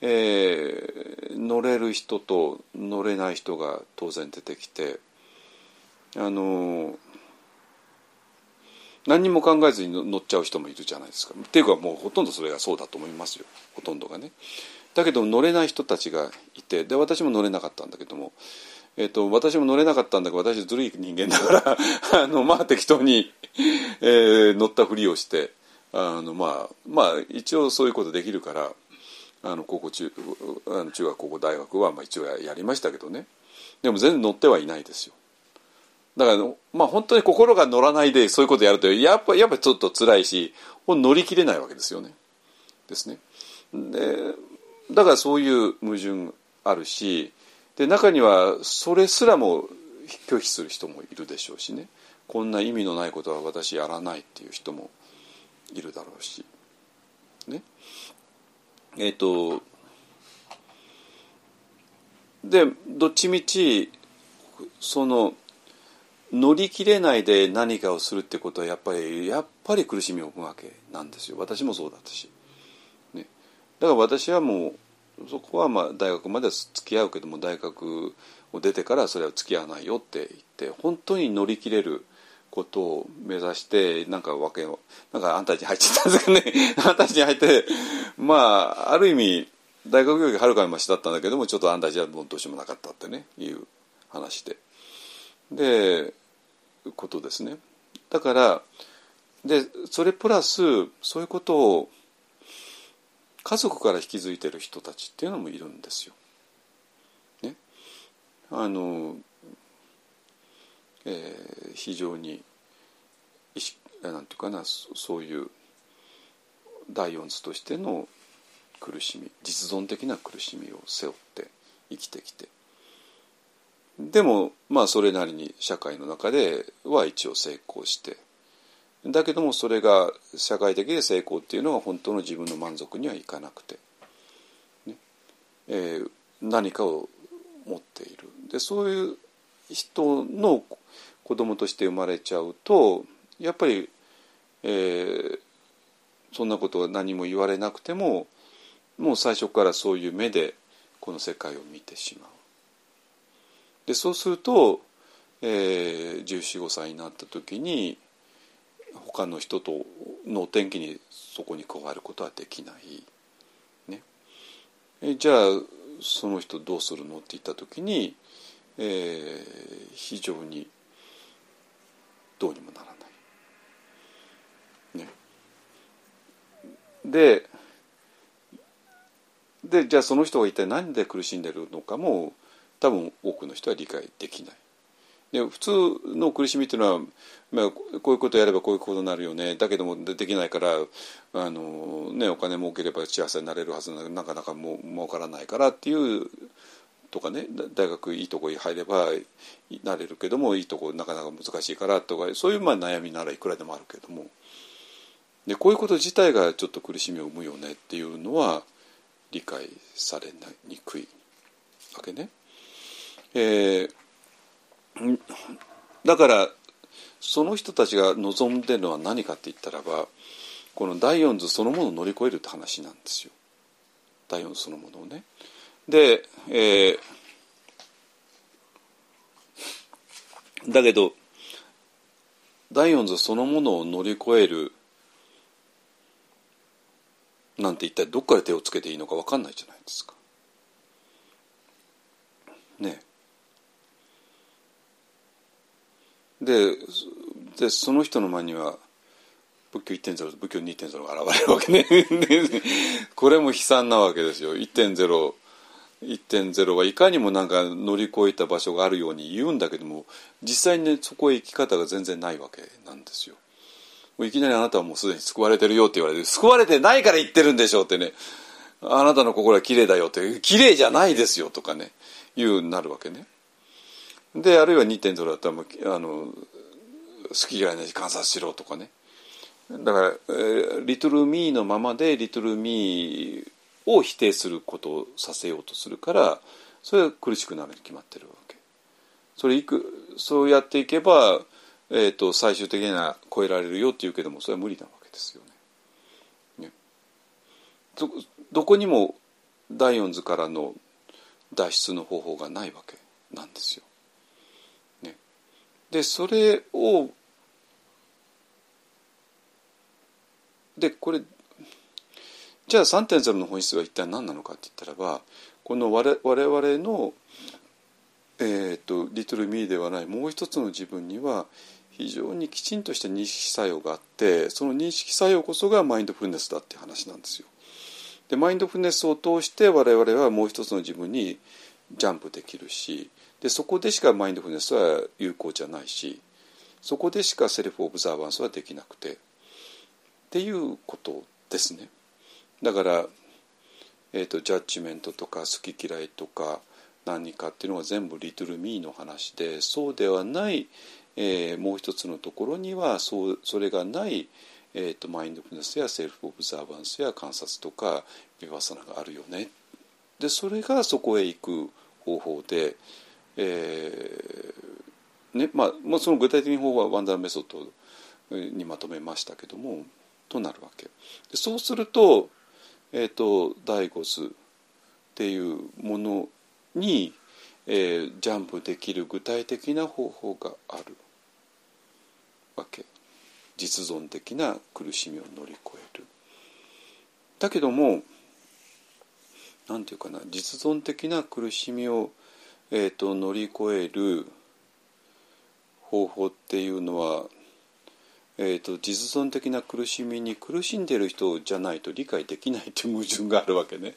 えー乗れる人と乗れない人が当然出てきてあの何にも考えずに乗っちゃう人もいるじゃないですか。っていうかもうほとんどそれがそうだと思いますよほとんどがね。だけど乗れない人たちがいてで私も乗れなかったんだけども、えっと私も乗れなかったんだけど私ずるい人間だから あのまあ適当に、えー乗ったふりをしてあのまあまあ一応そういうことできるからあの高校中あの中学高校大学はまあ一応ややりましたけどねでも全然乗ってはいないですよ。だからまあ本当に心が乗らないでそういうことやるとやっぱやっぱちょっと辛いし乗り切れないわけですよね。ですね。でだからそういう矛盾あるしで中にはそれすらも拒否する人もいるでしょうしね。こんな意味のないことは私やらないっていう人もいるだろうし。ね。えっ、とでどっちみちその乗り切れないで何かをするってことはやっぱりやっぱり苦しみを生むわけなんですよ。私もそうだったし。だから私はもうそこはまあ大学までは付き合うけども大学を出てからそれは付き合わないよって言って本当に乗り切れることを目指してなんかわけなんかあんたたちに入っちゃったんですけどね。あんたたちに入ってまあある意味大学よりはるかにマシだったんだけどもちょっとあんたたちはもうどうしようもなかったってねいう話で。でことですね。だからでそれプラスそういうことを家族から引き継いでる人たちっていうのもいるんですよ。ね、あの、えー非常に意識なんていうかなそそういう、第四図としての苦しみ実存的な苦しみを背負って生きてきてでもまあそれなりに社会の中では一応成功してだけどもそれが社会的で成功っていうのが本当の自分の満足にはいかなくて、ねえー、何かを持っているでそういう人の子供として生まれちゃうとやっぱり、えー、そんなことは何も言われなくてももう最初からそういう目でこの世界を見てしまう。でそうすると、えー、1415歳になった時に他の人との天気にそこに加わることはできない。ね、えじゃあその人どうするのって言った時に、えー、非常にどうにもならない。ね、ででじゃあその人が一体何で苦しんでるのかも多分多くの人は理解できない。で普通の苦しみっていうのは、まあ、こういうことやればこういうことになるよねだけどもできないからあの、ね、お金儲ければ幸せになれるはずななかなかも儲からないからっていうとかね大学いいとこに入ればなれるけどもいいとこなかなか難しいからとかそういうまあ悩みならいくらでもあるけどもでこういうこと自体がちょっと苦しみを生むよねっていうのは理解されにくいわけね。えー、だからその人たちが望んでるのは何かって言ったらばこの第四図そのものを乗り越えるって話なんですよ。第四図そのものをね。で、えー、だけど第四図そのものを乗り越えるなんて一体どっから手をつけていいのか分かんないじゃないですか。ねででその人の前には仏教1.0仏教2.0が現れるわけね これも悲惨なわけですよ1.0 1.0はいかにもなんか乗り越えた場所があるように言うんだけども実際にねそこへ行き方が全然ないわけなんですよ。いきなりあなたはもうすでに救われてるよって言われて救われてないから言ってるんでしょうってねあなたの心は綺麗だよって綺麗じゃないですよとかね言うなるわけね。であるいは2.0だったらもあの好き嫌いなし観察しろとかねだから、えー、リトルミーのままでリトルミーを否定することをさせようとするからそれは苦しくなるに決まってるわけ。それいくそうやっていけばえーと、最終的には超えられるよって言うけどもそれは無理なわけですよね。ねどどこにも第四図からの脱出の方法がないわけなんですよ。でそれをでこれじゃあ3.0の本質は一体何なのかって言ったらばこの我我々の、えーとリトルミーではないもう一つの自分には非常にきちんとした認識作用があってその認識作用こそがマインドフルネスだって話なんですよ。でマインドフルネスを通して我々はもう一つの自分にジャンプできるしでそこでしかマインドフルネスは有効じゃないしそこでしかセルフオブザーバンスはできなくてっていうことですね。だから、えーと、ジャッジメントとか好き嫌いとか何かっていうのは全部リトルミーの話でそうではないえー、もう一つのところにはそうそれがない、えーと、マインドフルネスやセルフオブザーバンスや観察とかビバサナがあるよねでそれがそこへ行く方法で、えーねまあ、まあその具体的な方法はワンダーメソッドにまとめましたけどもとなるわけ。でそうすると,、えーと、第五図っていうものにえー、ジャンプできる具体的な方法があるわけ。実存的な苦しみを乗り越える。だけども何て言うかな実存的な苦しみを、えーと、乗り越える方法っていうのは、えーと、実存的な苦しみに苦しんでる人じゃないと理解できないっていう矛盾があるわけね。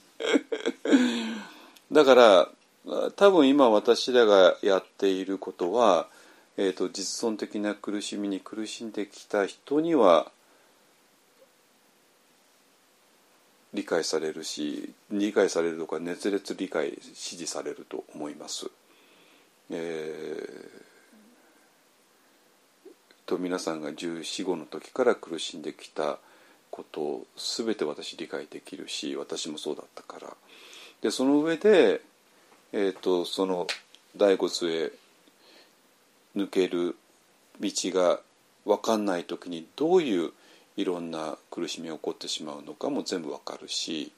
だから多分今私らがやっていることは、えーと、実存的な苦しみに苦しんできた人には理解されるし理解されるとか熱烈理解支持されると思います。えー、と皆さんが1415の時から苦しんできたことを全て私理解できるし私もそうだったからでその上で、えーと、その第五図へ抜ける道が分かんない時にどういういろんな苦しみが起こってしまうのかも全部分かるし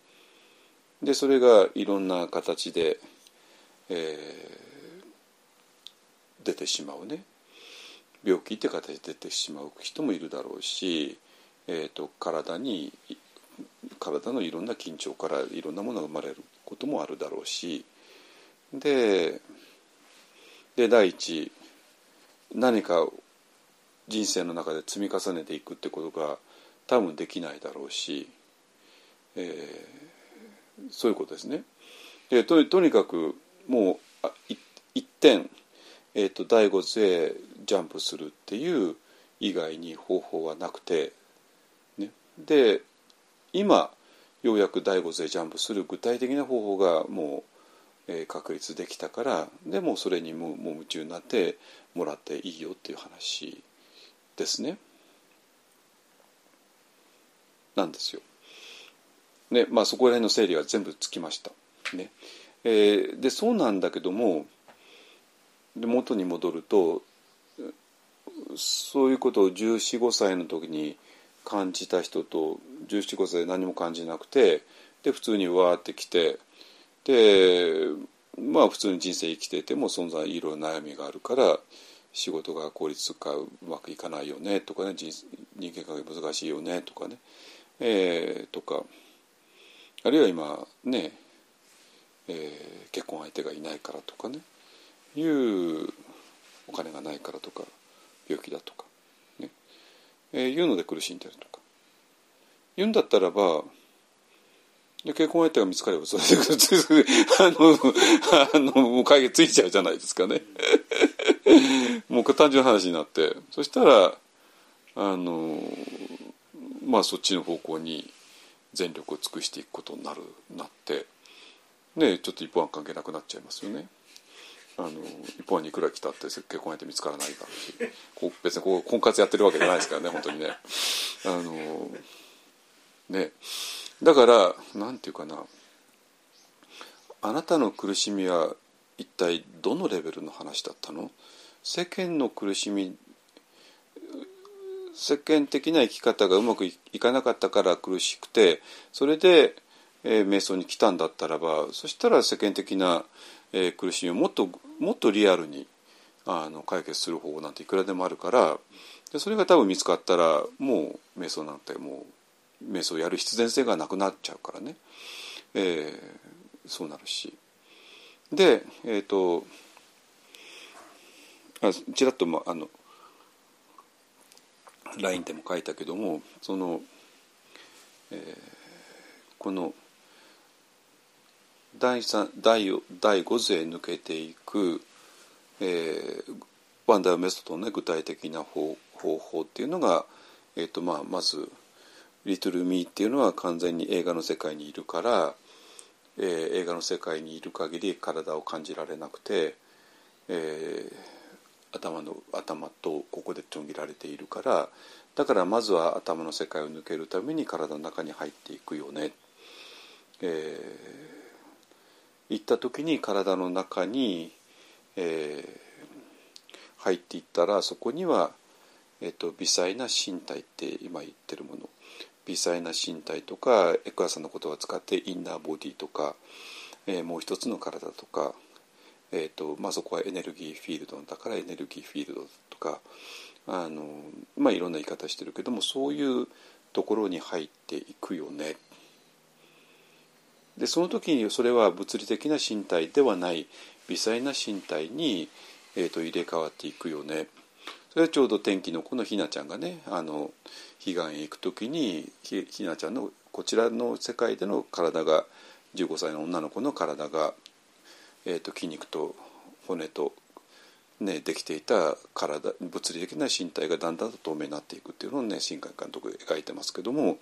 でそれがいろんな形で、えー、出てしまうね。病気って形で出てしまう人もいるだろうし、えーと、体に体のいろんな緊張からいろんなものが生まれることもあるだろうし。でで第一何か人生の中で積み重ねていくってことが多分できないだろうし、えー、そういうことですね。でととにかくもう一点、えーと、第五図へジャンプするっていう以外に方法はなくて、ね、で今ようやく第五図へジャンプする具体的な方法がもう、えー、確立できたからでもそれにももう夢中になってもらっていいよっていう話ですね。なんですよ。ねまあ、そこら辺の整理は全部つきました。ねえー、でそうなんだけどもで元に戻るとそういうことを1415歳の時に感じた人と1415歳で何も感じなくてで普通にわーってきてでまあ普通に人生生きてても存在いろいろ悩みがあるから仕事が効率化うまくいかないよねとかね人人間関係難しいよねとかね、えー、とか。あるいは今ね、えー、結婚相手がいないからとかね。いうお金がないからとか病気だとか、ね。えー、いうので苦しんでるとか。言うんだったらばで結婚相手が見つかればそれで あの あのもう解決ついちゃうじゃないですかね。もう単純な話になってそしたらあのまあそっちの方向に全力を尽くしていくことになるなってねちょっと一本は関係なくなっちゃいますよね。あの一本にいくら来たって結婚相手見つからないだろうしこ別にこう婚活やってるわけじゃないですからね本当にね。あのねだからなんていうかなあなたの苦しみは一体どのレベルの話だったの？世間の苦しみ世間的な生き方がうまくいかなかったから苦しくてそれで、えー、瞑想に来たんだったらばそしたら世間的な、えー、苦しみをもっともっとリアルにあの解決する方法なんていくらでもあるからでそれが多分見つかったらもう瞑想なんてもう瞑想やる必然性がなくなっちゃうからね、えー、そうなるし。でえっ、とちらっと、まあの LINE でも書いたけどもその、えー、この第第第5勢抜けていく、えー、ワンダーメソッドの、ね、具体的な方方法っていうのが、えーとまあ、まず「リトル・ミー」っていうのは完全に映画の世界にいるから、えー、映画の世界にいる限り体を感じられなくて、えー、頭の頭とここでちょん切られているからだからまずは頭の世界を抜けるために体の中に入っていくよね。えー、行った時に体の中に、えー、入っていったらそこには、えーと、微細な身体って今言ってるもの微細な身体とかエクアさんの言葉を使ってインナーボディとか、えー、もう一つの体とかえーとまあ、そこはエネルギーフィールドだからエネルギーフィールドとかあの、まあ、いろんな言い方してるけどもそういうところに入っていくよね。でその時にそれは物理的な身体ではない微細な身体に、えーと、入れ替わっていくよね。それはちょうど天気の子のひなちゃんがねあの彼岸へ行く時にひひなちゃんのこちらの世界での体が15歳の女の子の体がえーと、筋肉と骨とね、できていた体物理的な身体がだんだんと透明になっていくっていうのをね新海監督描いてますけども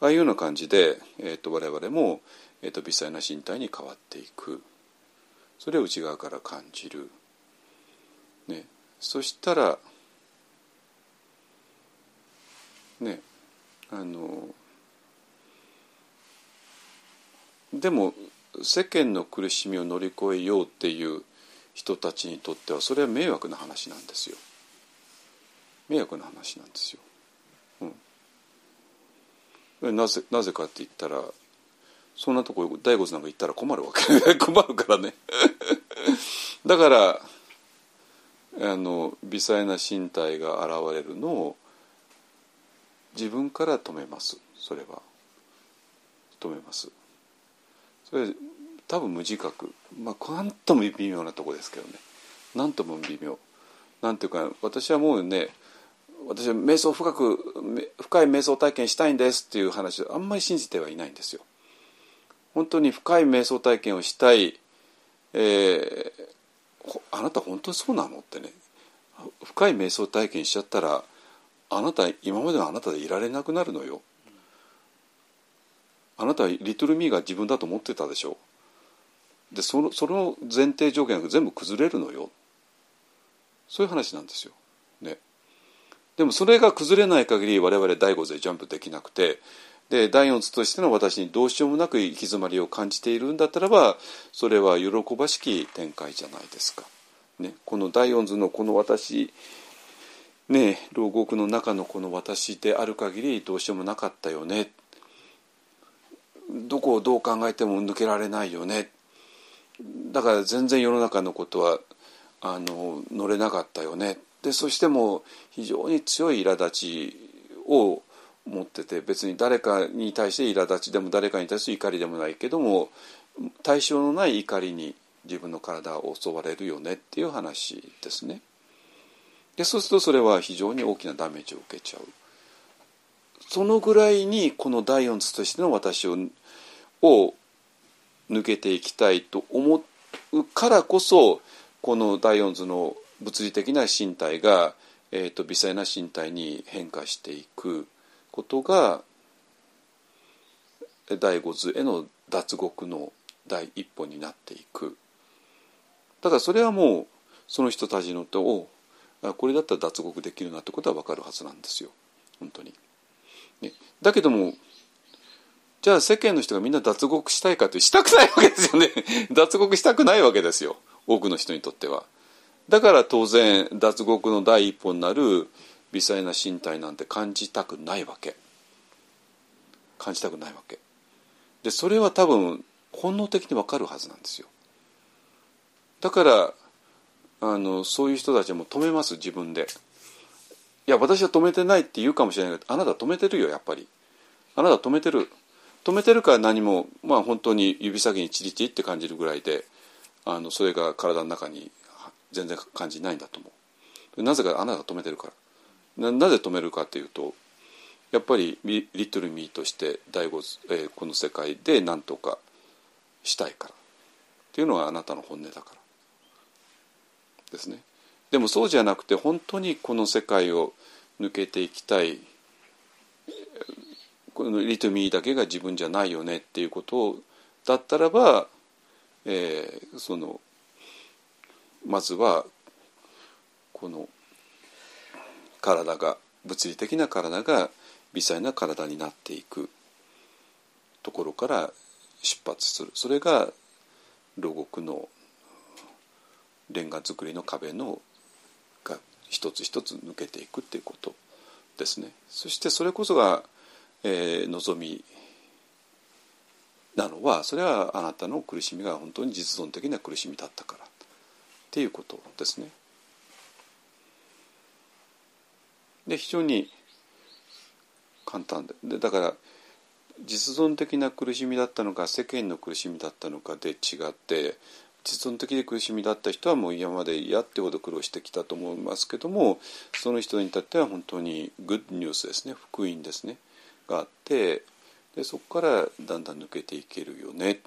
ああいうような感じで、えーと、我々も、えーと、微細な身体に変わっていく。それを内側から感じる、ね、そしたらねあのでも世間の苦しみを乗り越えようっていう人たちにとってはそれは迷惑な話なんですよ。迷惑な話なんですよ、うん、なぜなぜかって言ったらそんなとこ大悟なんか行ったら困るわけ。困るからね。だからあの微細な身体が現れるのを自分から止めます。それは。止めます。それ多分無自覚まあなんとも微妙なとこですけどねなんとも微妙なんていうか私はもうね私は瞑想深く深い瞑想体験したいんですっていう話あんまり信じてはいないんですよ。本当に深い瞑想体験をしたい、えー、あなた本当にそうなのってね深い瞑想体験しちゃったらあなた今までのあなたでいられなくなるのよ。あなたはリトルミーが自分だと思ってたでしょう。でそのその前提条件が全部崩れるのよ。そういう話なんですよ。ね、でもそれが崩れない限り我々第五勢ジャンプできなくてで第四つとしての私にどうしようもなく行き詰まりを感じているんだったらばそれは喜ばしき展開じゃないですか。ね、この第四図のこの私ね牢獄の中のこの私である限りどうしようもなかったよね。どこをどう考えても抜けられないよねだから全然世の中のことはあの乗れなかったよねでそしても非常に強い苛立ちを持ってて別に誰かに対して苛立ちでも誰かに対する怒りでもないけども対象のない怒りに自分の体を襲われるよねっていう話ですね。でそうするとそれは非常に大きなダメージを受けちゃう。そのぐらいにこの第四つとしての私をを抜けていきたいと思うからこそこの第四図の物理的な身体が、えーと、微細な身体に変化していくことが第五図への脱獄の第一歩になっていく。だからそれはもうその人たちのとをこれだったら脱獄できるなってことは分かるはずなんですよ。本当に。ね、だけどもじゃあ世間の人がみんな脱獄したいかってしたくないわけですよね。脱獄したくないわけですよ。多くの人にとっては。だから当然脱獄の第一歩になる微細な身体なんて感じたくないわけ。感じたくないわけ。でそれは多分本能的にわかるはずなんですよ。だからあのそういう人たちはもう止めます自分で。いや私は止めてないって言うかもしれないけどあなた止めてるよやっぱり。あなた止めてる。止めてるから何もまあ本当に指先にチリチリって感じるぐらいであのそれが体の中に全然感じないんだと思う。なぜかあなたが止めてるから。なぜ止めるかっていうとやっぱりリトルミーとして第五、えー、この世界で何とかしたいから。っていうのがあなたの本音だから。ですね。でもそうじゃなくて本当にこの世界を抜けていきたいこのリトミーだけが自分じゃないよねっていうことだったらば、えー、そのまずはこの体が物理的な体が微細な体になっていくところから出発する。それが牢獄のレンガ造りの壁のが一つ一つ抜けていくっていうことですね。そしてそれこそがえー、望みなのはそれはあなたの苦しみが本当に実存的な苦しみだったからっていうことですね。で非常に簡単ででだから実存的な苦しみだったのか世間の苦しみだったのかで違って実存的で苦しみだった人はもう今まで嫌ってほど苦労してきたと思いますけどもその人にとっては本当にグッドニュースですね福音ですね。があってでそこからだんだん抜けていけるよね、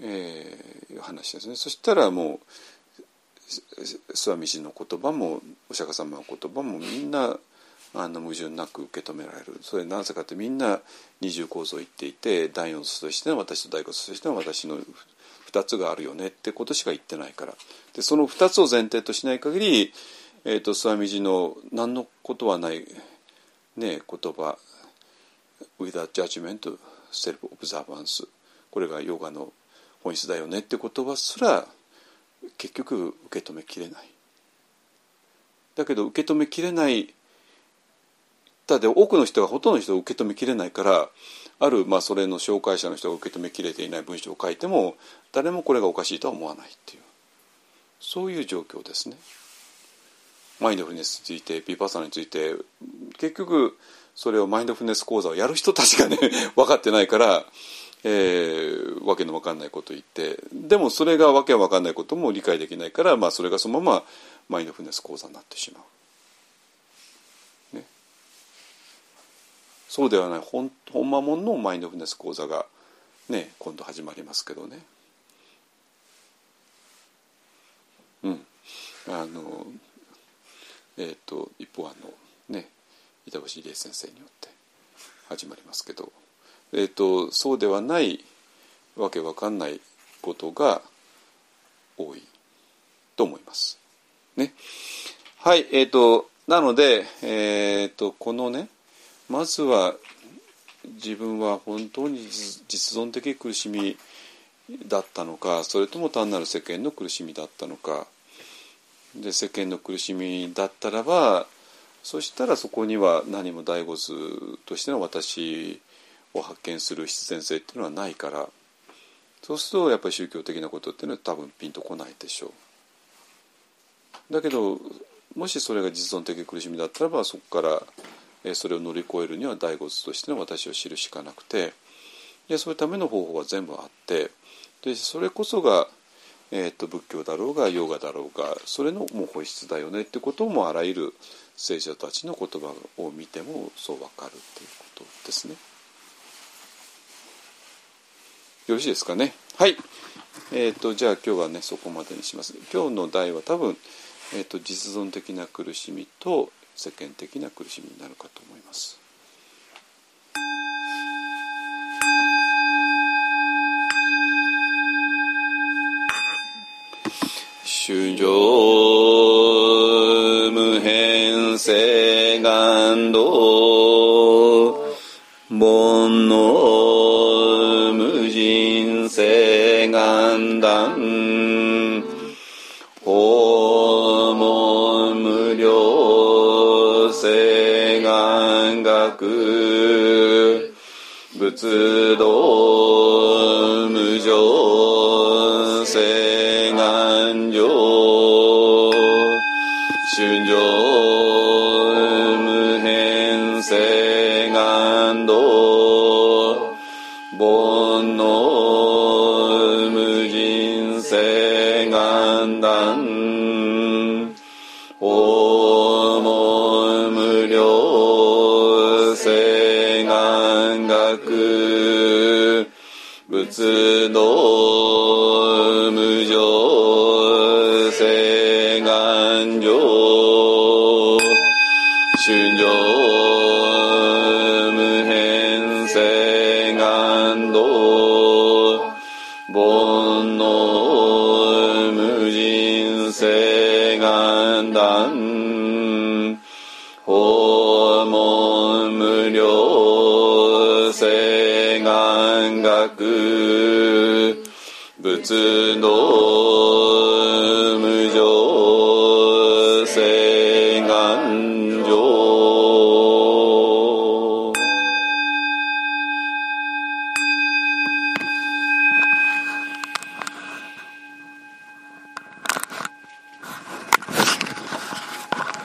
えー、いう話ですね。そしたらもう諏訪美人の言葉もお釈迦様の言葉もみんなあの矛盾なく受け止められる。それなぜかってみんな二重構造を言っていて第四素としての私と第五素としての私の2つがあるよねってことしか言ってないから。でその2つを前提としない限り、えーと、諏訪美人の何のことはない、ね、言葉「without judgment self observance」これがヨガの本質だよねって言葉すら結局受け止めきれない。だけど受け止めきれないただ多くの人がほとんどの人が受け止めきれないからある、まあ、それの紹介者の人が受け止めきれていない文章を書いても誰もこれがおかしいとは思わないっていうそういう状況ですね。マインドフルネスについてビパーサナについて結局それをマインドフルネス講座をやる人たちがね 分かってないから、えー、わけの分かんないこと言ってでもそれがわけわかんないことも理解できないから、まあ、それがそのままマインドフルネス講座になってしまう。そうではない。本本間もんのマインドフルネス講座がね今度始まりますけどね。うん。あのえっ、ー、と一方あのね。板橋理恵先生によって始まりますけどえ、ー、とそうではないわけわかんないことが多いと思います。ね。はい、え、ー、と、なので、えっ、と、このね、まずは自分は本当に実存的苦しみだったのかそれとも単なる世間の苦しみだったのかで世間の苦しみだったらばそしたらそこには何も第五図としての私を発見する必然性っていうのはないからそうするとやっぱり宗教的なことっていうのは多分ピンとこないでしょう。だけどもしそれが実存的苦しみだったらばそこからそれを乗り越えるには第五図としての私を知るしかなくていやそういうための方法は全部あってでそれこそが、えーと、仏教だろうがヨガだろうがそれのもう本質だよねってこともあらゆる聖者たちの言葉を見てもそう分かるっていうことですね。よろしいですかね？はい。えっ、ー、とじゃあ今日はねそこまでにします。今日の題は多分、えーと実存的な苦しみと世間的な苦しみになるかと思います。主上無変性願道煩悩無人性願断。訪問無料聖願学。仏道無常。仏道仏の